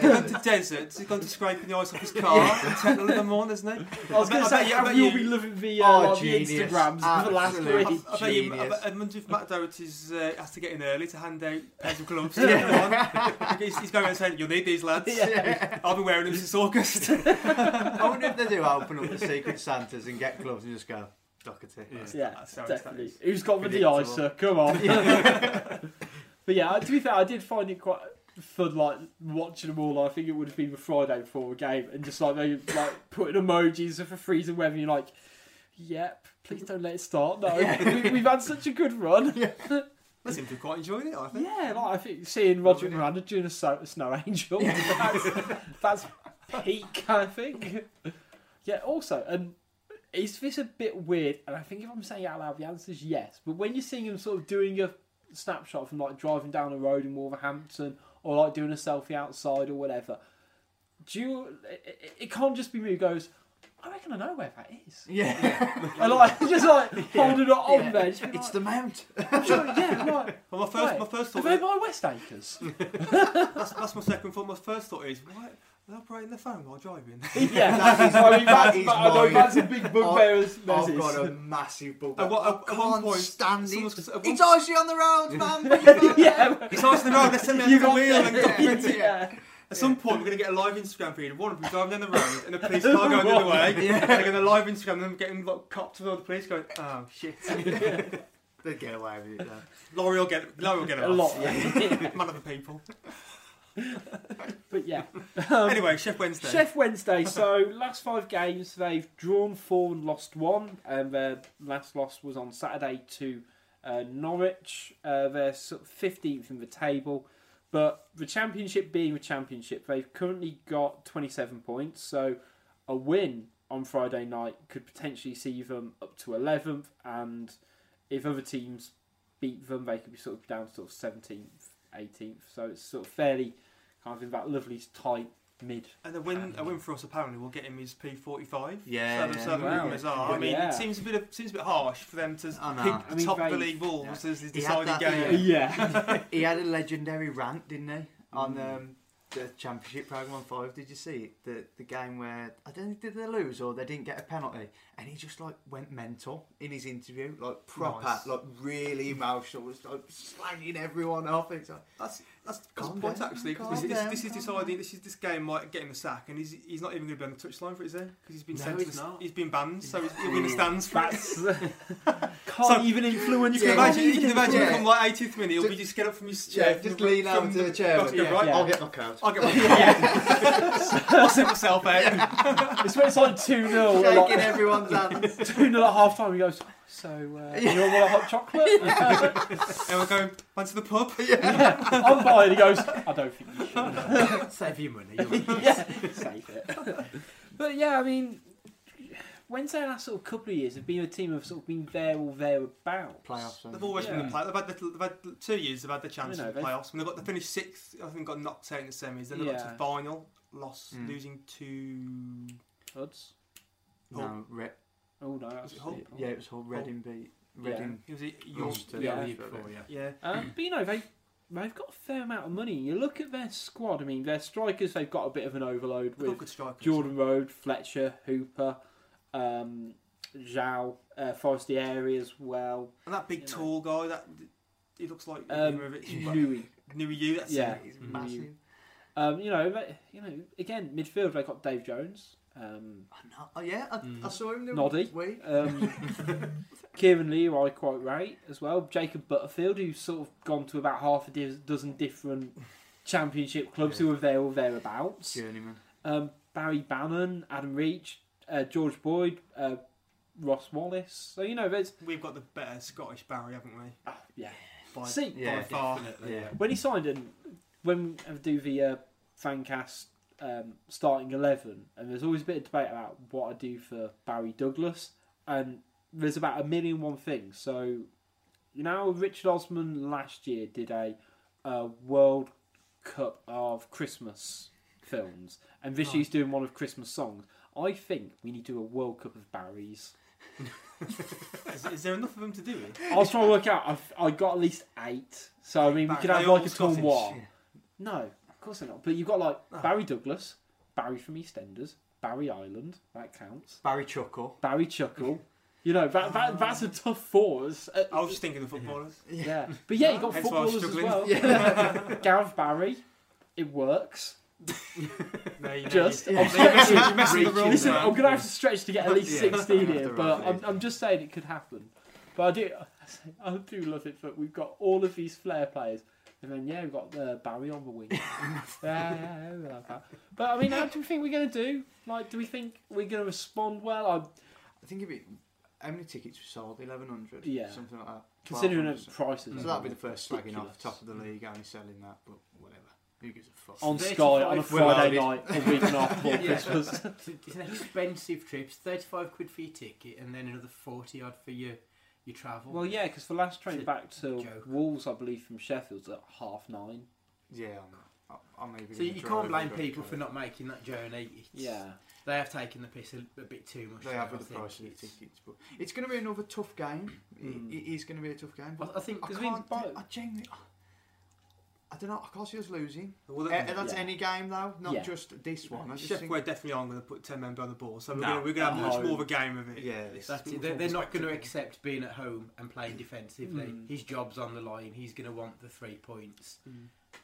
gone to desert. He's gone to scraping the ice off his car and tackling them on, hasn't he?
I was going to say,
I bet
you'll
you-
be loving the, uh,
Oh,
like the. Instagrams for the last week.
I, I bet you, I, bet, I wonder if Matt Doherty's uh, has to get in early to hand out pairs of gloves to everyone. he's, he's going around saying, "You'll need these lads. I've been wearing them since August."
I wonder if they do open up the Secret Santas and get gloves and just go, Doherty.
Yeah.
Yeah,
That's how
definitely. Who's got the
Predictable.
de-icer? Come on. but yeah, to be fair, I did find it quite fun, like watching them all. I think it would have been the Friday before a game, and just like they like putting emojis for freezing weather. And you're like, yep, please don't let it start. No, we, we've had such a good run. Yeah,
They seem to have quite enjoyed it. I think.
like I think seeing Roderick Miranda doing a so- snow angel, that's, that's peak, I think. Yeah. Also, and is this a bit weird? And I think if I'm saying it out loud, the answer is yes. But when you're seeing him sort of doing a snapshot from like driving down a road in Wolverhampton or like doing a selfie outside or whatever, do you? It, it- it can't just be me who goes. I reckon I know where that is.
Yeah.
And like just like holding it on
Yeah.
there. Just being
It's the Mount.
sure, yeah, like,
Well, my first,
right.
my first
Are
thought,
they
is,
by West Acres?
that's, that's my second thought. My first thought is, why are they operating the phone while driving?
yeah,
That is-
I mean, that's,
is
I know
mine.
that's a big bugbear
I've got a massive bug.
At what-
I
at- at
can't
one point,
stand
someone's-
it.
at one-
It's icy on the roads, man. Put your phone
yeah,
It's nice in the road. Let's send me
You
under the
got
wheel
there.
and document it.
yeah.
At some point, we're going to get a live Instagram feed of one of them driving down the road and a police car going the other way.
Yeah.
And they're going to live Instagram them getting like, copped with all the police going, oh shit.
They'd get away with it. Though.
Laurie will get, Laurie will get it
A
off.
lot.
Man of the people.
But yeah. Um,
Anyway, Sheff Wednesday.
Sheff Wednesday. So last five games, they've drawn four and lost one. And their last loss was on Saturday to uh, Norwich. Uh, they're fifteenth in the table, but the championship being the championship, they've currently got twenty-seven points. So a win on Friday night could potentially see them up to eleventh, and if other teams beat them, they could be sort of down to sort of seventeenth, eighteenth. So it's sort of fairly kind of in that lovely tight mid.
And a win, a win for us apparently will get him his P45.
Yeah,
So the
yeah.
so the rumours are. I mean,
Yeah.
it seems a bit of, seems a bit harsh for them to
I know.
pick
I
the
mean,
top of the
they-
league Wolves as the
He had
deciding
that,
game.
Yeah.
He had a legendary rant, didn't he, on
Mm.
um, the championship program on five? Did you see it? The the game where I don't think did they lose or they didn't get a penalty, and he just like went mental in his interview, like proper,
Nice.
like really emotional, was like slanging everyone off. It's like,
That's that's, that's
Calm
the point
down,
actually. 'cause
calm
this, this,
down,
this is deciding. This is this game might get him the sack, and he's he's not even going to be on the touchline for it, is he? Because he's been
No,
sent. To
he's
the,
not.
He's been banned, so he's, he'll be in the stands for it.
Can't
So-
even influence.
You can
Yeah,
imagine, you can imagine
Yeah.
come like 80th minute, he'll be
Just-
just get up from his
yeah,
chair.
just lean
from
over to the chair.
Go,
Yeah.
right,
Yeah.
I'll get knocked out.
I'll get my I'll send myself out.
It's when it's like two 0
Shaking
like,
everyone's hands.
two 0 at half time. He goes, so uh, you all want a hot chocolate?
and we're going back to the pub.
yeah, I'm buying. He goes, I don't think you should.
Save your money. you'll-
yeah, save it. but yeah, I mean, Wednesday last sort of couple of years have been a team of sort of been there or thereabouts.
Playoffs.
They've always been in the play. They've had, the, they've had two years. They've had the chance
You know,
in the
they've-
playoffs. When they got they finished sixth, I think got knocked out in the semis. Then they got to
Yeah.
the final, lost,
Mm.
losing to
Odds.
No, Re-
Oh no, that's
it Hull?
it.
yeah, it was all Reading beat Reading.
Who was it?
Lost
York.
to
Yeah.
Yeah, year
but
before,
they-
yeah.
Yeah.
Um, but you know they they've got a fair amount of money. You look at their squad. I mean, their strikers they've got a bit of an overload
They've
with
strikers.
Jordan Rhodes, Fletcher, Hooper, um, João, uh, Forestieri area as well.
And that big
You know.
tall guy, that he looks like
Um,
Ibrahimovic.
Nuhiu.
Nui Yu, that's
Yeah.
it.
He's massive.
Um, you know, but, you know, again, midfield they've got Dave Jones, um,
I know- Oh yeah, I,
Mm.
I saw him. the
Noddy.
week.
um, Kieran Lee, who I quite rate as well. Jacob Butterfield, who's sort of gone to about half a dozen different championship clubs who are there or thereabouts.
Journeyman.
Um, Barry Bannan, Adam Reach, uh, George Boyd, uh, Ross Wallace. So you know, there's
We've got the better Scottish Barry, haven't we?
ah, yeah.
By,
See,
Yeah,
by far.
Definitely.
Yeah.
when he signed in, when I do the uh, Fancast um, starting eleven, and there's always a bit of debate about what I do for Barry Douglas, and there's about a million one things. So, you know, Richard Osman last year did a, uh World Cup of Christmas films, and this
Oh.
year's doing one of Christmas songs. I think we need to do a World Cup of Barrys.
Is, is there enough of them to do it?
I was trying to work out. I've, I got at least eight. So I mean, we could have like a
Scottish?
tournoi. No, of course they're not. But you've got like
Oh.
Barry Douglas, Barry from EastEnders, Barry Island. That counts.
Barry Chuckle.
Barry Chuckle. You know that, that that's a tough fours. Uh,
I was just thinking of footballers.
yeah, but yeah, you've got
Hence why I was
footballers as
struggling.
well. Gareth Barry, it works.
No, you know,
Just
you-
I'm
you're messing, you're messing the
Reaching
rules.
Listen. I'm gonna have to stretch to get at least
Yeah.
16
Have
here, but I'm. I'm just saying it could happen. But I do, I do love it that we've got all of these flair players, and then yeah, we've got uh, Barry on the wing. yeah, yeah, yeah, we like that. But I mean, how do we think we're gonna do? Like, do we think we're gonna respond well? I'm
I think if it, how many tickets were sold? Eleven hundred.
Yeah.
Something like that.
considering the prices.
So that'd be the first slagging off top of the league, only selling that, but whatever. Who gives a fuck?
on Sky on a Friday night, a week and a half before
Yeah.
Christmas.
It's, it's an expensive trip. It's 35 quid for your ticket and then another 40 odd for your, your travel.
Well, yeah, because the last train back to
joke.
Wolves, I believe, from Sheffield's at half nine.
Yeah, I'm, I'm maybe.
so you can't blame people for not making that journey. It's,
Yeah.
They have taken the piss a, a bit too much.
They have with the price of the tickets, but it's going to be another tough game.
Mm.
It, it is going to be a tough game.
I,
But
I think
I
'Cause we-
can't.
but-
I genuinely. I don't know. I can't see us losing.
Well,
Eh, that's
yeah.
any game though, not
Yeah.
just this one. I just
Sheff,
think,
we're definitely on going to put 10 men behind the ball, so we're
No.
going to have
No.
much more of a game of it.
Yeah,
This
That's it. They're, they're not going to accept being at home and playing defensively.
Mm.
His job's on the line. He's going to want the three points,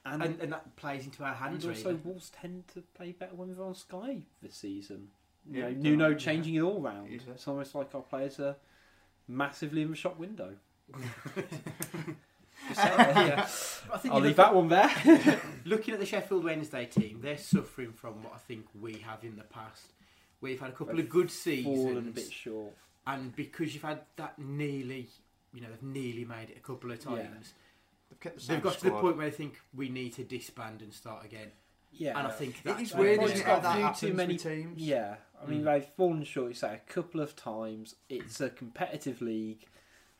And,
and, and that plays into our
and
hands.
also,
really.
Wolves tend to play better when we're on Sky this season. You
Yeah,
know, Nuno
do.
changing it all round.
Yeah.
It's almost like our players are massively in the shop window.
yeah. I think
I'll leave
look
that one there.
Looking at the Sheffield Wednesday team, they're suffering from what I think we have in the past. We've had a couple
They've
of good seasons,
Fallen a bit short.
and because you've had that nearly, you know, they've nearly made it a couple of
Yeah.
times.
they've kept the
They've got to the point where they think we need to disband and start again.
Yeah,
And I think
It
that
is
They've
weird,
probably
isn't
got
that
a too many
teams.
Yeah, I mean
Mm.
they've fallen short. You say a couple of times. It's a competitive league.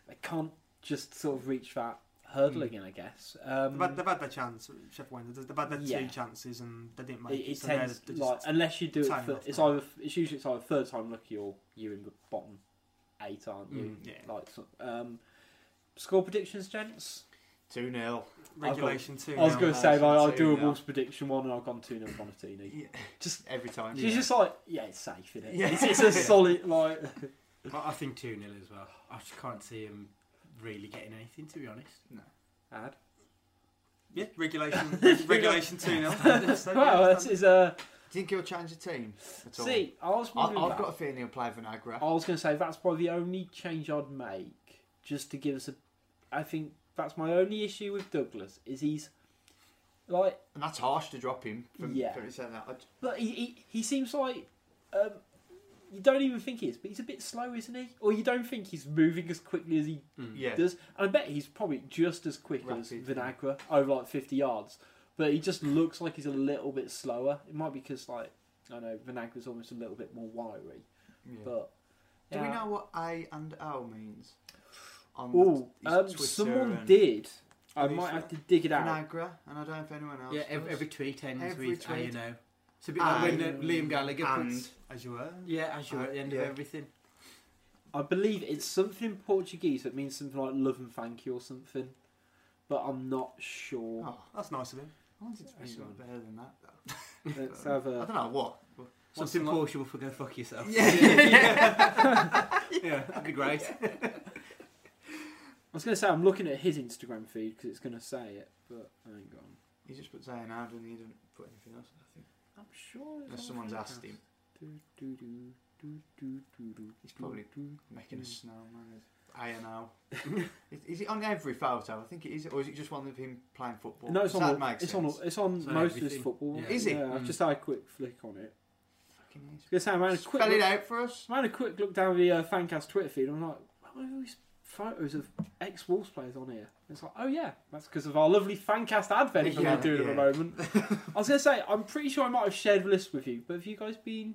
They can't just sort of reach that hurdle
Mm.
again. I guess. Um,
They've had, they've had their chance, Sheff Wednesday. They've had their
Yeah.
two chances and they didn't
it,
make it.
it
so they're- they're
like unless you do it for it's
now.
either it's usually it's either third time lucky or you're in the bottom eight, aren't you?
Mm.
yeah.
Like so- um, score predictions, gents.
2 0.
regulation two.
I was going to say like I do a
Two,
Wolves prediction one and I've gone two 0 Bonatini.
Yeah.
Just
Every time.
she's just like yeah, it's safe, isn't it?
Yeah.
It's, it's a solid like.
I I think 2 0 as well. I just can't see him really getting anything, to be honest. No.
Ad.
Yeah, regulation regulation two now.
Well, that's is a.
Do you think he'll change the team at all?
See, I was
I, I've got a feeling he'll play Vinagre.
I was going to say that's probably the only change I'd make, just to give us a. I think that's my only issue with Douglas is he's like,
And that's harsh to drop him from,
Yeah.
from saying that. I,
but he he, he seems like um, you don't even think he is, but he's a bit slow, isn't he? Or you don't think he's moving as quickly as he
yeah.
does. And I bet he's probably just as quick as
Rapid.
Vinagre over like fifty yards, but he just looks like he's a little bit slower. It might be because like I don't know Vinagre's almost a little bit more wiry,
yeah.
but.
Do we
yeah.
know what A and O means? On
Oh,
his
um,
Twitter
someone
and
did. I
Are you
might
sure?
have to dig it out.
Vinagre, and I don't know if anyone else.
Yeah, every,
does.
every tweet ends
Every
with A
tweet.
and O. It's a bit like when uh, Liam Gallagher
and
puts.
As you were.
Yeah, as you're at the end
Yeah.
of everything.
I believe it's something in Portuguese that means something like love and thank you or something, but I'm not sure.
Oh,
That's nice of him.
I wanted to be
Hang
something better than that. Though.
Let's have
I
a.
don't know what. but-
Something
like-
Portugal for go fuck yourself.
Yeah.
yeah, that'd be great.
I was going to say I'm looking at his Instagram feed because it's going to say it, but I ain't gone.
He just put Zayn out and he didn't put anything else. I think
I'm sure.
unless someone's asked him.
Do, do, do, do, do, do, do,
He's probably
do,
Making
do.
a snowman. A and O. Is- Is it on every photo? I think it is, or is it just one of him playing football?
No, it's
Does
on.
that
all- it's on.
sense?
all- It's on
It's on
most of his football.
Yeah.
Is it?
Yeah, I've
Mm.
just had a quick flick on it.
Fucking
I was going to say, I'm a quick.
Spell it out for us.
I had a quick look down the uh, Fancast Twitter feed. I'm like, why are all these photos of ex Wolves players on here? It's like, oh yeah, that's because of our lovely Fancast advent that
Yeah,
we're doing at the moment. I was going to say, I'm pretty sure I might have shared the list with you, but have you guys been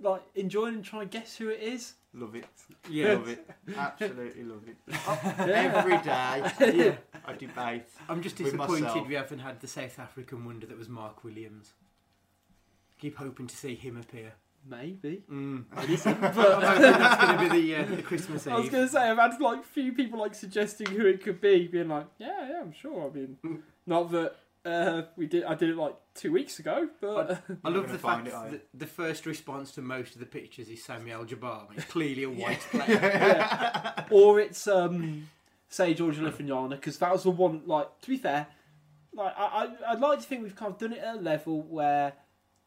like enjoying and trying to guess who it is?
Love it.
Yeah,
Love it. Absolutely love it.
Yeah.
Oh, every day
yeah.
I debate.
I'm just disappointed
myself.
we haven't had the South African wonder that was Mark Williams. Keep hoping to see him appear.
Maybe.
Mm.
It isn't,
But
but
that's going to be the, uh, the Christmas
I was going to say, I've had like few people like suggesting who it could be, being like, yeah, yeah, I'm sure. I mean, not that uh, we did. I did it like two weeks ago, but
I
You're
love the fact
it, are you?
that the first response to most of the pictures is Samuel Jabbar. He's clearly a white player.
yeah. or it's um, Seyi Olofinjana because that was the one. Like to be fair, like I, I I'd like to think we've kind of done it at a level where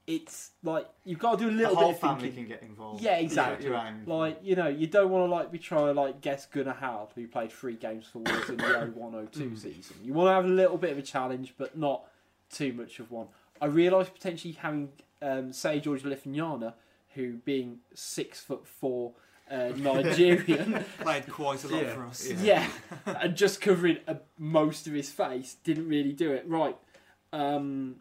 it's like you've got to do a
The
little
whole
bit of
family
thinking.
can get involved.
Yeah, exactly.
You're.
Like you know, you don't want to like be trying to like guess Gunnar Howard who played three games for Wolves in the 01 02
Mm.
season. You want to have a little bit of a challenge, but not too much of one. I realise potentially having um, Seyi Olofinjana, who being six foot four uh, Nigerian,
Played quite a lot
Yeah.
for us.
yeah, and just covering uh, most of his face didn't really do it right. Um,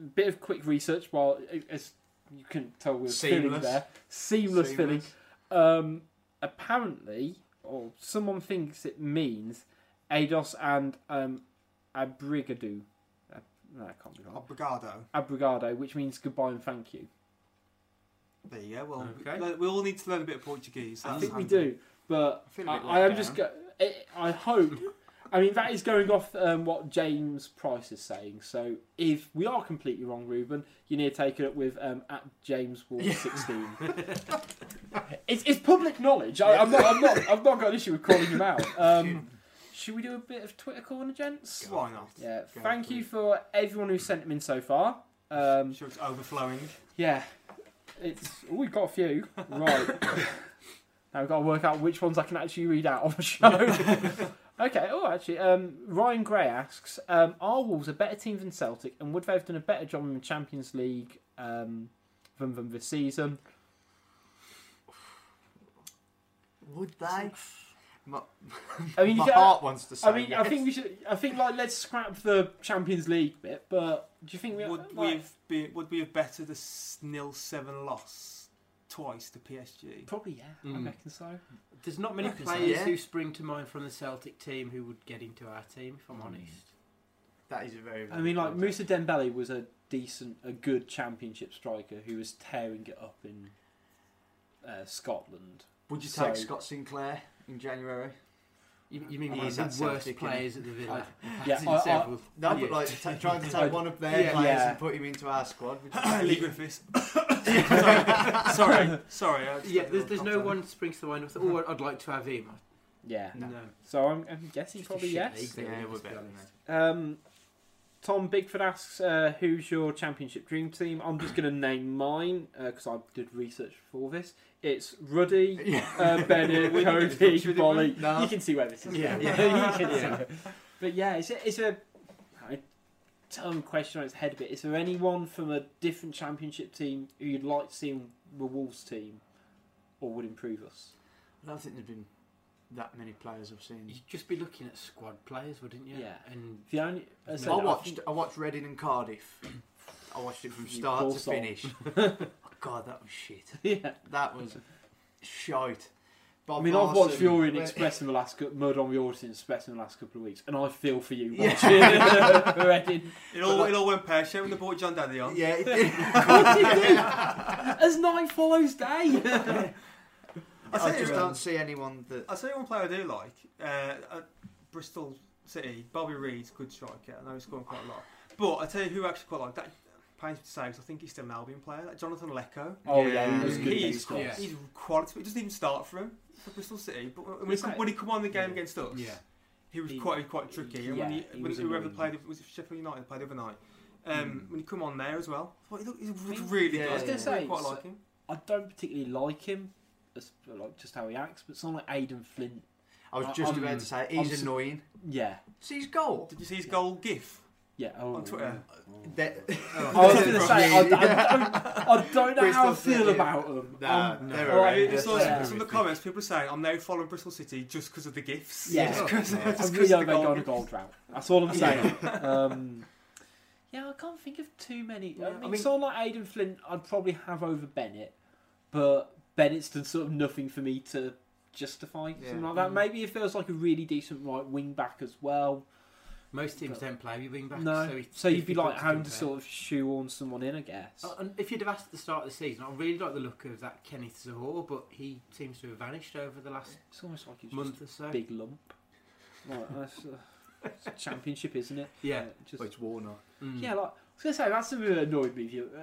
bit of quick research while as you can tell we're filling
Seamless.
there, seamless, filling. Um, apparently, or someone thinks it means Ados and um, Abrigado. Uh, no, I can't be wrong.
Obrigado.
Abrigado, which means goodbye and thank you.
There you go. Well,
Okay.
we, we all need to learn a bit of Portuguese.
I
That's
think we do, but
I feel a
I,
bit
I am
let
just. Go- I I hope. I mean, that is going off um, what James Price is saying. So if we are completely wrong, Ruben, you need to take it up with um, at James Ward sixteen. it's, it's public knowledge. I, I'm not. I'm not. I've not got an issue with calling him out. Um, should we do a bit of Twitter corner, gents?
Why not?
Yeah.
Go
Thank
for
you for everyone who sent them in so far. Um,
sure it's overflowing.
yeah, it's oh, we've got a few. Right. now we've got to work out which ones I can actually read out on the show. Okay. Oh, actually, um, Ryan Gray asks: um, Are Wolves a better team than Celtic, and would they have done a better job in the Champions League um, than them this season?
Would they? My,
I mean,
my
get-
heart wants to say
I mean, I think we should. I think like let's scrap the Champions League bit. But do you think we
Would
like,
we have been? Would we have bettered the nil seven loss twice to PSG?
Probably, yeah. I
Mm.
reckon so.
There's not many
Reckon so,
players
yeah.
who spring to mind from the Celtic team who would get into our team, if I'm
Mm.
honest.
that is a very.
I mean, like
very
Moussa Dembele was a decent, a good Championship striker who was tearing it up in uh, Scotland.
Would you
so-
take Scott Sinclair in January?
You, you mean
He
one of
is
the worst players at the Villa?
Yeah,
I've seen
I- I-
several.
No,
Yeah.
but like t- trying to take one of their
Yeah.
players
Yeah.
and put him into our squad. Would you
Leigh
take-
Griffiths. sorry, sorry, sorry.
Yeah, there's, there's no
there.
one springs to mind. with, Oh, I'd like to have him.
Yeah.
No.
So I'm, I'm guessing
Just
probably yes.
league,
Yeah, we're better than
honest.
Um, Tom Bigford asks, uh, "Who's your Championship dream team?" I'm just going to name mine because I did research for this. It's Ruddy,
Yeah.
uh, Bennett,
We
Cody,
this
Boly.
No.
You can see where this is.
Yeah.
going.
Yeah.
you can see
Yeah.
it. But yeah, it's a, it's a I turn question on its head a bit. Is there anyone from a different Championship team who you'd like to see in the Wolves team, or would improve us?
I don't think there've been that many players I've seen.
You'd just be looking at squad players, wouldn't you?
Yeah.
And
The only I
No,
I watched. I watched Reading and Cardiff. I watched it from start to
soul.
finish. oh, God, that was shit.
yeah.
That was shite.
I
Bob
mean, I've watched
Larson
Furion
went-
Express in the last cou- Murder on the Orient Express in the last couple of weeks, and I feel for you
Yeah.
Reading.
It all, it all went pear shaped when they brought Jón Daði on.
Yeah, it did.
Of course you do. As night follows day.
I
I just don't see anyone that.
I'll tell you one player I do like. Uh, at Bristol City, Bobby Reid's good striker. I know he's scoring quite a lot. But I tell you who I actually quite like that pains me to say, 'cause I think he's still an Albion player. Like Jonathan Leko.
Oh
Yeah,
yeah, he was
he
good.
He
against
is,
Scots.
Yeah.
he's quality. He doesn't even start for him for Bristol City. But when he, come, when he come on the game
Yeah.
against us,
Yeah.
he was
He-
quite quite tricky. And when he,
he
when
was
whoever
annoying.
played, was it Sheffield United played the other night? Um,
Mm.
When he come on there as well, I thought he looked, he looked really
Yeah,
good.
I was gonna
say,
quite
so-
like him.
I don't particularly like him, as, like just how he acts, but someone like Aden Flint,
I was just
I'm-
about to say
I'm
he's
su-
annoying.
yeah,
See his goal.
Did you see his goal gif
yeah. Oh,
on Twitter?
That-
I was going to say, I, I, don't, I don't know how I
Bristol
feel
City.
about them.
Nah,
Um,
they're
no.
Oh, I
horrendous.
Yeah.
some, some of the comments. People are saying, "I'm now following Bristol City just because of the gifs."
Yeah.
Just 'cause-
Yeah.
just
I
'cause
really hope
the
they
goal
go on a
gif.
gold drought. That's all I'm saying. um, yeah, I can't think of too many.
Yeah,
I
I
mean,
mean-
someone like Aden Flint, I'd probably have over Bennett, but Bennett's done sort of nothing for me to justify
Yeah.
something like that.
Mm.
Maybe it feels like a really decent right wing back as well.
Most teams don't play with wing backs.
no,
so, it's
so you'd be like having to
compare.
sort of shoehorn someone in, I guess.
Uh, and if you'd have asked at the start of the season, I really like the look of that Kenneth Zohore, but he seems to have vanished over the last
It's almost like he's
month
just
or so.
big lump. Like, that's, uh, it's a championship, isn't it?
Yeah.
Uh, just
Well, it's Warner.
Mm.
Yeah, like I was gonna say that's something that annoyed me. You, uh,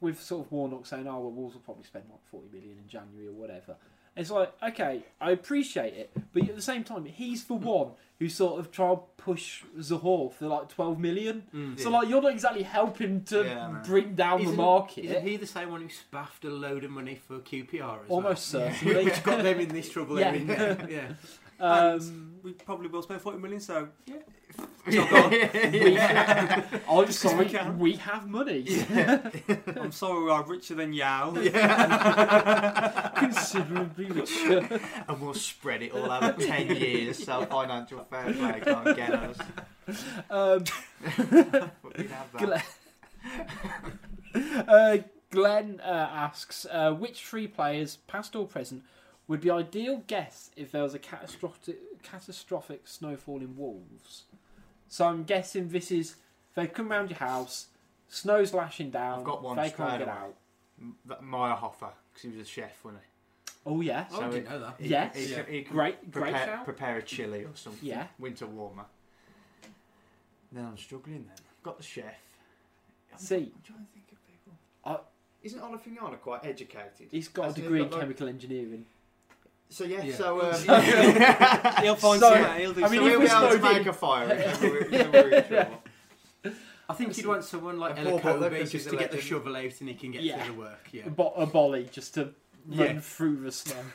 with sort of Warnock saying, "Oh, well, Wolves will probably spend like forty million in January or whatever." It's like, okay, I appreciate it, but at the same time, he's the one who sort of tried to push Zohore for like twelve million.
Mm.
So like, you're not exactly helping to
Yeah,
bring down
Isn't,
the market.
isn't he the same one who spaffed a load of money for QPR as
Almost
well?
certainly.
Which got them in this trouble
Yeah.
every year.
Um,
We probably will spend 40 million, so yeah.
we, I'm sorry,
we
we have money.
I'm sorry we are richer than Yao.
Considerably richer.
and we'll spread it all over 10 years so financial fair play can't get us.
Um,
But we have that.
Glenn, uh, Glenn uh, asks, uh, which three players, past or present, would be ideal guess if there was a catastrophic, catastrophic snowfall in Wolves? So I'm guessing this is they come round your house, snow's lashing down,
I've got one
they
straight
can't get
away.
out.
M- that Meyerhofer, because he was a chef, wasn't he?
Oh yes,
Oh, I didn't
it-
know that.
he?
Yes.
He, he,
Yeah.
can- he can
great, great
prepare,
shout.
prepare a chili or something.
Yeah.
Winter warmer. Then I'm struggling then. I've got the chef. I'm,
See.
I'm trying to think of people.
I-
Isn't Olofinjana quite educated?
He's got a
Hasn't he
degree in
got, like-
chemical engineering.
So yeah,
Yeah.
so um,
He'll find
So,
some he'll do
I mean,
so
if
he'll be able to make a fire. whenever we- whenever we're in trouble.
I think you'd want someone like
And Paul Butler,
Elacobe
'cause
just to
a
get the shovel out and he can get
Yeah.
through the work. Yeah.
A, bo- a Boly just to
Yeah.
through the snow.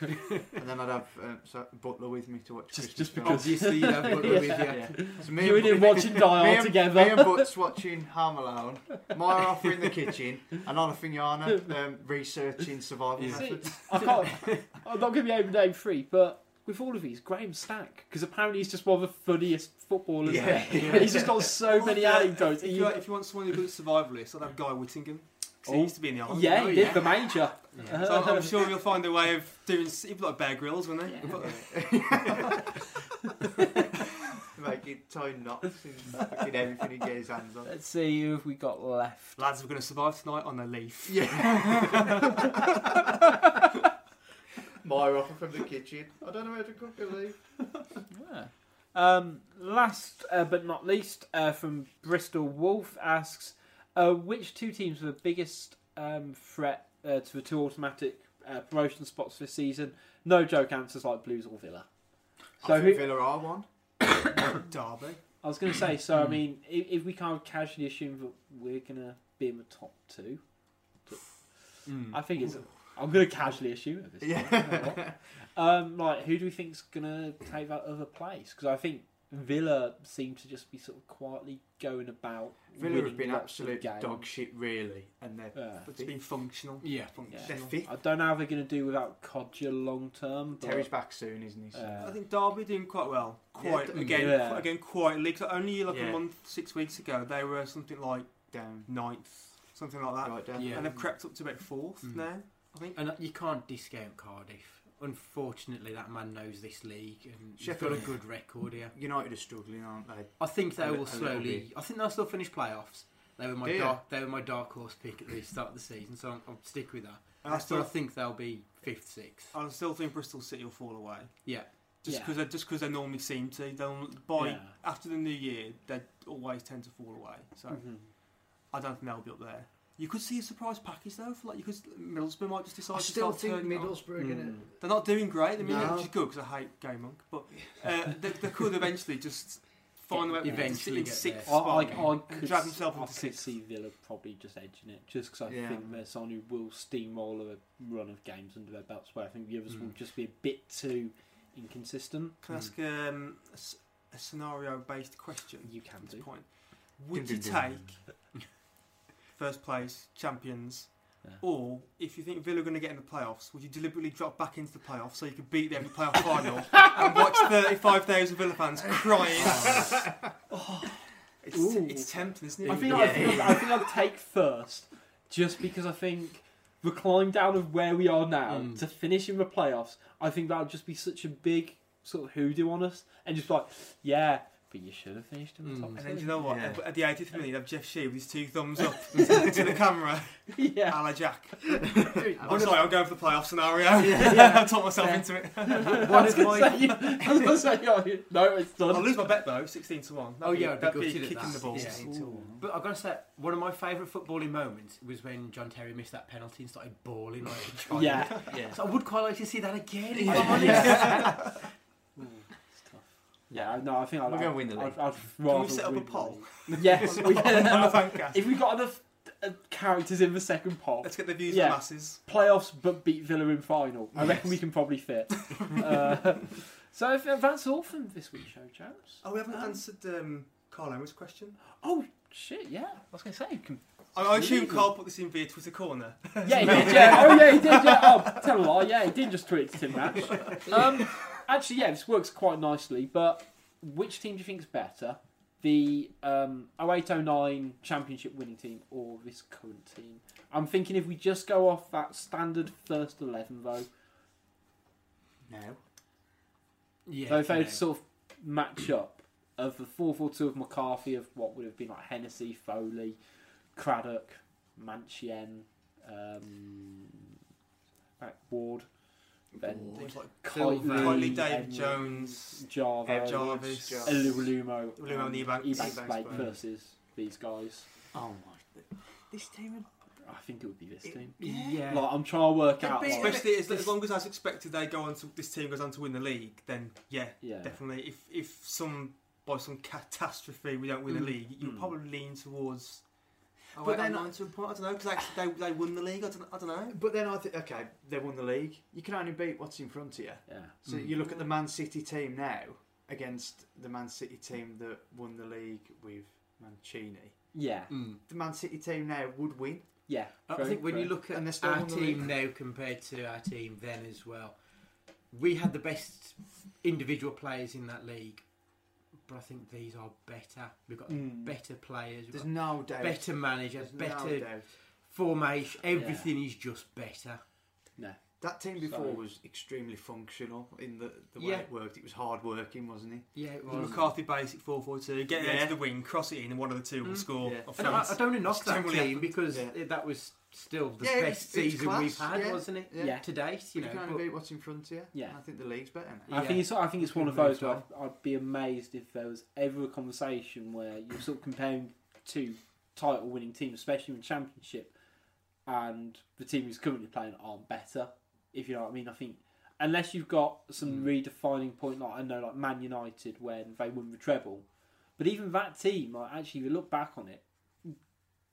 And then I'd have um, so Butler with me to watch
Just-
Christmas
just because-
Obviously, you'd have Butler with you.
Yeah. So me
you and him
me-
watching
me
Dial
and,
together.
Me and Butts watching Home Alone. Maya off in the kitchen, and Olofinjana um, researching survival
Yeah.
See,
methods.
I can't. I'm not going to be able to name three, but with all of these, Graham Stack, because apparently he's just one of the funniest footballers.
Yeah.
there. he's just got so many anecdotes.
If
He-
you, if you want someone who's good at survivalist, I'd have Guy Whittingham. 'Cause
Oh.
he used to be in the army.
yeah,
Oh,
he did
yeah.
the major.
Yeah.
So I'm sure you'll find a way of doing. He'd be like Bear Grylls, wouldn't he?
Yeah.
Make it tie knots in everything he gets his hands on.
Let's see who have we got left.
Lads, we're going to survive tonight on a leaf.
Yeah. Maya off from the kitchen. I don't know how to cook a leaf.
Yeah. Um, last uh, but not least, uh, from Bristol Wolf asks, uh, which two teams were the biggest um, threat uh, to the two automatic uh, promotion spots this season? No joke answers like Blues or Villa. So
I
who,
Villa are one.
Derby.
I was going to say, so I mean, if, if we can't casually assume that we're going to be in the top two, I think it's. I'm going to casually assume it. This time.
Yeah.
Um, like, who do we think's going to take that other place? Because I think Villa seem to just be sort of quietly going about.
Villa
winning
have been absolute
games.
dog shit, really, and they're
Yeah.
It's been functional.
Yeah.
Functional.
fifth.
I don't know how they're going to do without Kodjia long term.
Terry's back soon, isn't he? So-
uh,
I think Derby doing quite well. Quite
Yeah,
again,
yeah.
qu- again, quietly. 'cause only like
Yeah.
a month, six weeks ago, they were something like
Down,
ninth, something like that,
right down.
Yeah.
and they've crept up to about fourth
Mm.
now. I think.
And you can't discount Cardiff. Unfortunately, that man knows this league and he's
Sheffield-
got a good record here.
United are struggling, aren't they?
I think they
a
will slowly. I think they'll still finish playoffs. They were my dark. They were my dark horse pick at the start of the season, so I'll, I'll stick with that.
And I
But I
still,
think they'll be fifth, sixth.
I still think Bristol City will fall away.
Yeah.
Just
Yeah.
because they just because they normally seem to. They'll by
Yeah.
after the new year they always tend to fall away. So
mhm.
I don't think they'll be up there. You could see a surprise package though. For like you could Middlesbrough might just decide
I
to
still
start
think
turning on.
Middlesbrough are going to.
Mm. They're not doing great. I mean,
No.
which is good because I hate Garry Monk, but uh, they, they could eventually just find a way
Eventually
in
get
sixth
there.
I,
spot
I, I
and
could,
drag themselves
I
into
could
sixth.
see Villa probably just edging it, just because I
Yeah.
think they're someone who will steamroll a run of games under their belts, where I think the others will
Mm.
just be a bit too inconsistent.
Can I ask um, a, s- a scenario-based question?
You can
At this
do.
point, would
Dun,
you
dun, dun.
take first place champions?
Yeah.
Or if you think Villa are going to get in the playoffs, would you deliberately drop back into the playoffs so you could beat them in the playoff final and watch 35,000 Villa fans crying? Oh, it's,
Ooh.
it's tempting, isn't it?
I think,
Yeah.
I, think I think I'd take first, just because I think the climb down of where we are now
Mm.
to finish in the playoffs, I think that would just be such a big sort of hoodoo on us, and just like, yeah, but you should have finished in the
Mm.
top
And then do you know what?
Yeah.
At- At the 80th minute, you have Jeff Shi with his two thumbs up to, to the camera,
yeah.
a la Jack.
I
I'm sorry, I'm going for the playoff scenario.
Yeah.
I've talked myself
Yeah.
into it.
I was going to say, you- I was gonna say, oh, no, it's done.
I'll lose my bet though, 16 to 1.
Oh, yeah, be
that'd be
gutted at
kicking
that.
the balls.
Yeah. But I've got to say, one of my favourite footballing moments was when John Terry missed that penalty and started bawling like a child.
Yeah.
Yeah.
So I would quite like to see that again.
Yeah.
I'm honest.
Yeah. Ooh, it's tough. Yeah, no, I think I'd,
We're gonna win the
I'd,
league.
I'd
Can we set up a
win the
poll?
league. Yes, we
on
can.
the fancast.
if we got enough uh, characters in the second poll,
Let's get the views
Yeah.
of the masses.
playoffs but beat Villa in final. I reckon we can probably fit. uh, so if, that's all from this week's show, chaps.
Oh, we haven't
Um,
answered um, Carl Emmer's question.
Oh shit! Yeah, I was going to say. You can...
I, I assume
Really?
Carl put this in via Twitter corner.
Yeah, he did. Yeah. Oh yeah, he did. Yeah. Oh, tell a lie. Yeah, he did just tweet to Tim Nash. Um, actually, yeah, this works quite nicely. But which team do you think is better? The um, 0809 championship winning team or this current team? I'm thinking if we just go off that standard first 11 though,
No.
Yeah,
so if they
no.
were sort of match up of the 4 4 2 of McCarthy, of what would have been like Hennessey, Foley, Craddock, Mancienne, um, Ward, then
Things like
Silva.
Kightly, David Jones,
Java,
Jarvis,
Jarvis.
Iwelumo,
Iwelumo and Ebanks.
Ebanks
Ebanks
Blake
Blake.
versus these guys.
Oh my. This team.
I think it would be this
It-
team.
Yeah.
Like I'm trying to work
It'd
out.
be-
Like,
Especially as, as long as I expected they go on to this team goes on to win the league, then yeah,
yeah,
definitely. If if some by some catastrophe we don't win
Mm.
the league, you'll
Mm.
probably lean towards. Oh,
But
but
then-
then to a point, I don't know because they, they they won the league. I don't, I don't know.
But then I think, okay, they won the league. You can only beat what's in front of you.
yeah.
So
Mm.
you look at the Man City team now against the Man City team that won the league with Mancini.
Yeah,
Mm.
The Man City team now would win.
yeah.
I
Very-
think when you look at
And
our team
league.
now compared to our team then as well, we had the best individual players in that league, but I think these are better. We've got
Mm.
better players, we've
There's
got
no doubt.
better managers,
There's no
better
doubt.
formation. Everything is just better. No.
That team before
Sorry.
was extremely functional in the, the way
Yeah.
it worked. It was hard working, wasn't it?
Yeah, it
It was
was.
McCarthy basic 4 4 2. Get
Yeah.
it into the wing, cross it in, and one of the two will
Mm.
score.
Yeah.
I, I don't want to knock that team because
Yeah.
that was still the
Yeah,
best
it's- it's
season
class,
we've had,
yeah.
wasn't it?
Yeah.
To date, you
You,
know.
can't
but-
beat what's in front of you.
Yeah.
I think the league's better now.
I think it's I think it's one of those
move,
where I'd, I'd be amazed if there was ever a conversation where you're sort of comparing two title winning teams, especially in championship, and the team who's currently playing aren't better. If you know what I mean, I think unless you've got some
Mm.
redefining point, like I know, like Man United when they won the treble, but even that team, like actually, if you look back on it.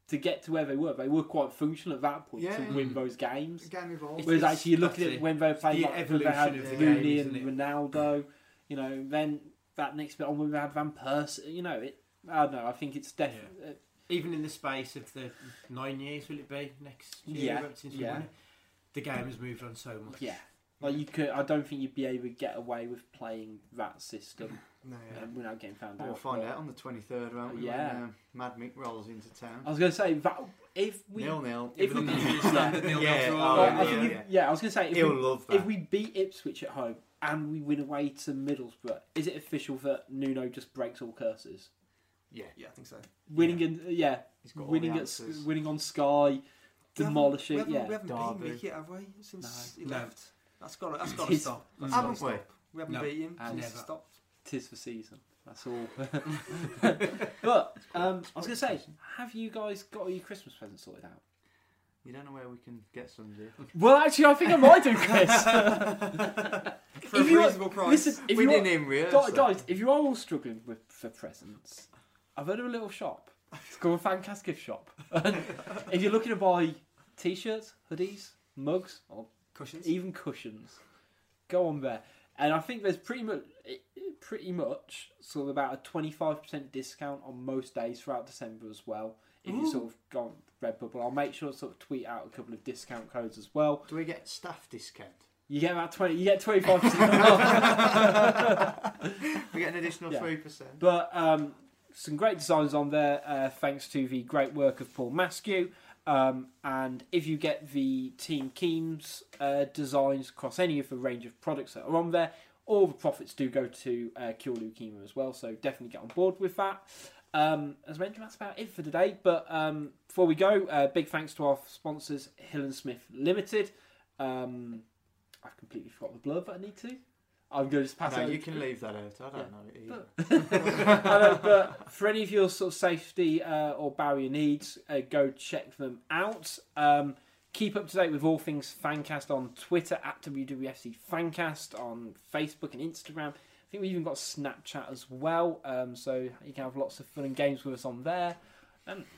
To get to where they were, they were quite functional at that point
Yeah.
to win those games.
Game evolved.
Whereas
It's-
actually, you look at it
it.
when they played
the
like, when they had
of the
Rooney
game,
and
isn't?
Ronaldo, you know, then that next bit on when they had Van Persie, you know, it. I don't know. I think it's definitely
Even in the space of the nine years, will it be next year?
Yeah,
since we
yeah.
won it? The game has moved on so much.
yeah. Like you could, I don't think you'd be able to get away with playing that system
No, yeah.
um, without getting found out.
We'll find
But
out on the 23rd, won't we?
Yeah.
When, um, Mad Mick rolls into town.
I was going to say that if we,
nil nil.
if we,
Even the
yeah,
nil-nil
Yeah,
draw.
Well, I
yeah,
think if-
yeah.
yeah, I was going to say if
He'll
we,
love that.
if we beat Ipswich at home and we win away to Middlesbrough, is it official that Nuno just breaks all curses?
yeah,
Yeah, I think so.
Winning in yeah,
he's got all
winning
the
at winning on Sky, demolishing.
We haven't,
yeah,
we haven't beaten
Derby.
Mick yet, have we? Since
No.
he left. That's got to, that's got to stop. That's
Haven't
gotta
we?
We haven't
No.
beat him since
never.
he stopped.
Tis the season. That's all. but um, I was going to say, have you guys got all your Christmas presents sorted out?
You don't know where we can get some, do you?
Well, actually, I think I might do, Chris.
For a
If you-
reasonable price.
Listen, if
we
you
didn't
are,
even rehearse
guys, guys, if you are all struggling with for presents, I've heard of a little shop. It's called Fancast Gift Shop. And if you're looking to buy t-shirts, hoodies, mugs, or
Cushions.
even cushions, go on there. And I think there's pretty much, pretty much, sort of about a 25% discount on most days throughout December as well. If you sort of go on Redbubble, I'll make sure to sort of tweet out a couple of discount codes as well.
Do we get staff discount?
You get about 20, you get 25% off.
We get an additional
Yeah.
three percent.
But um, some great designs on there, uh, thanks to the great work of Paul Maskew. Um, and if you get the Team Keems uh, designs across any of the range of products that are on there, all the profits do go to uh, Cure Leukemia as well. So definitely get on board with that. Um, as mentioned, that's about it for today. But um, before we go, uh, big thanks to our sponsors, Hill and Smith Limited. Um, I've completely forgot the blurb that I need to. I'm going to just pass
No,
it.
you can leave that out. I don't
Yeah.
know it either.
I know, but for any of your sort of safety uh, or barrier needs, uh, go check them out. Um, keep up to date with all things Fancast on Twitter at WWFC Fancast on Facebook and Instagram. I think we even got Snapchat as well, um, so you can have lots of fun and games with us on there.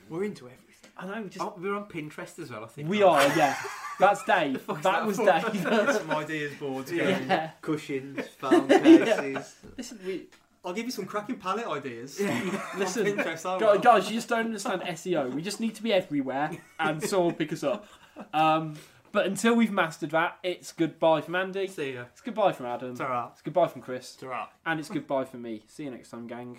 We're into everything.
I know, just
Oh, we're on Pinterest as well, I think.
we are, yeah. That's Dave.
fuck's
that
that
was
for?
Dave.
Some ideas boards. going.
yeah.
Cushions, phone cases.
Listen, we,
I'll give you some cracking palette ideas.
listen.
On Pinterest, I
Gu-
will.
Guys, you just don't understand SEO. We just need to be everywhere and someone will pick us up. Um, but until we've mastered that, it's goodbye from Andy.
See ya.
It's goodbye from Adam.
It's alright.
It's goodbye from Chris.
It's alright.
And it's goodbye from me. See you next time, gang.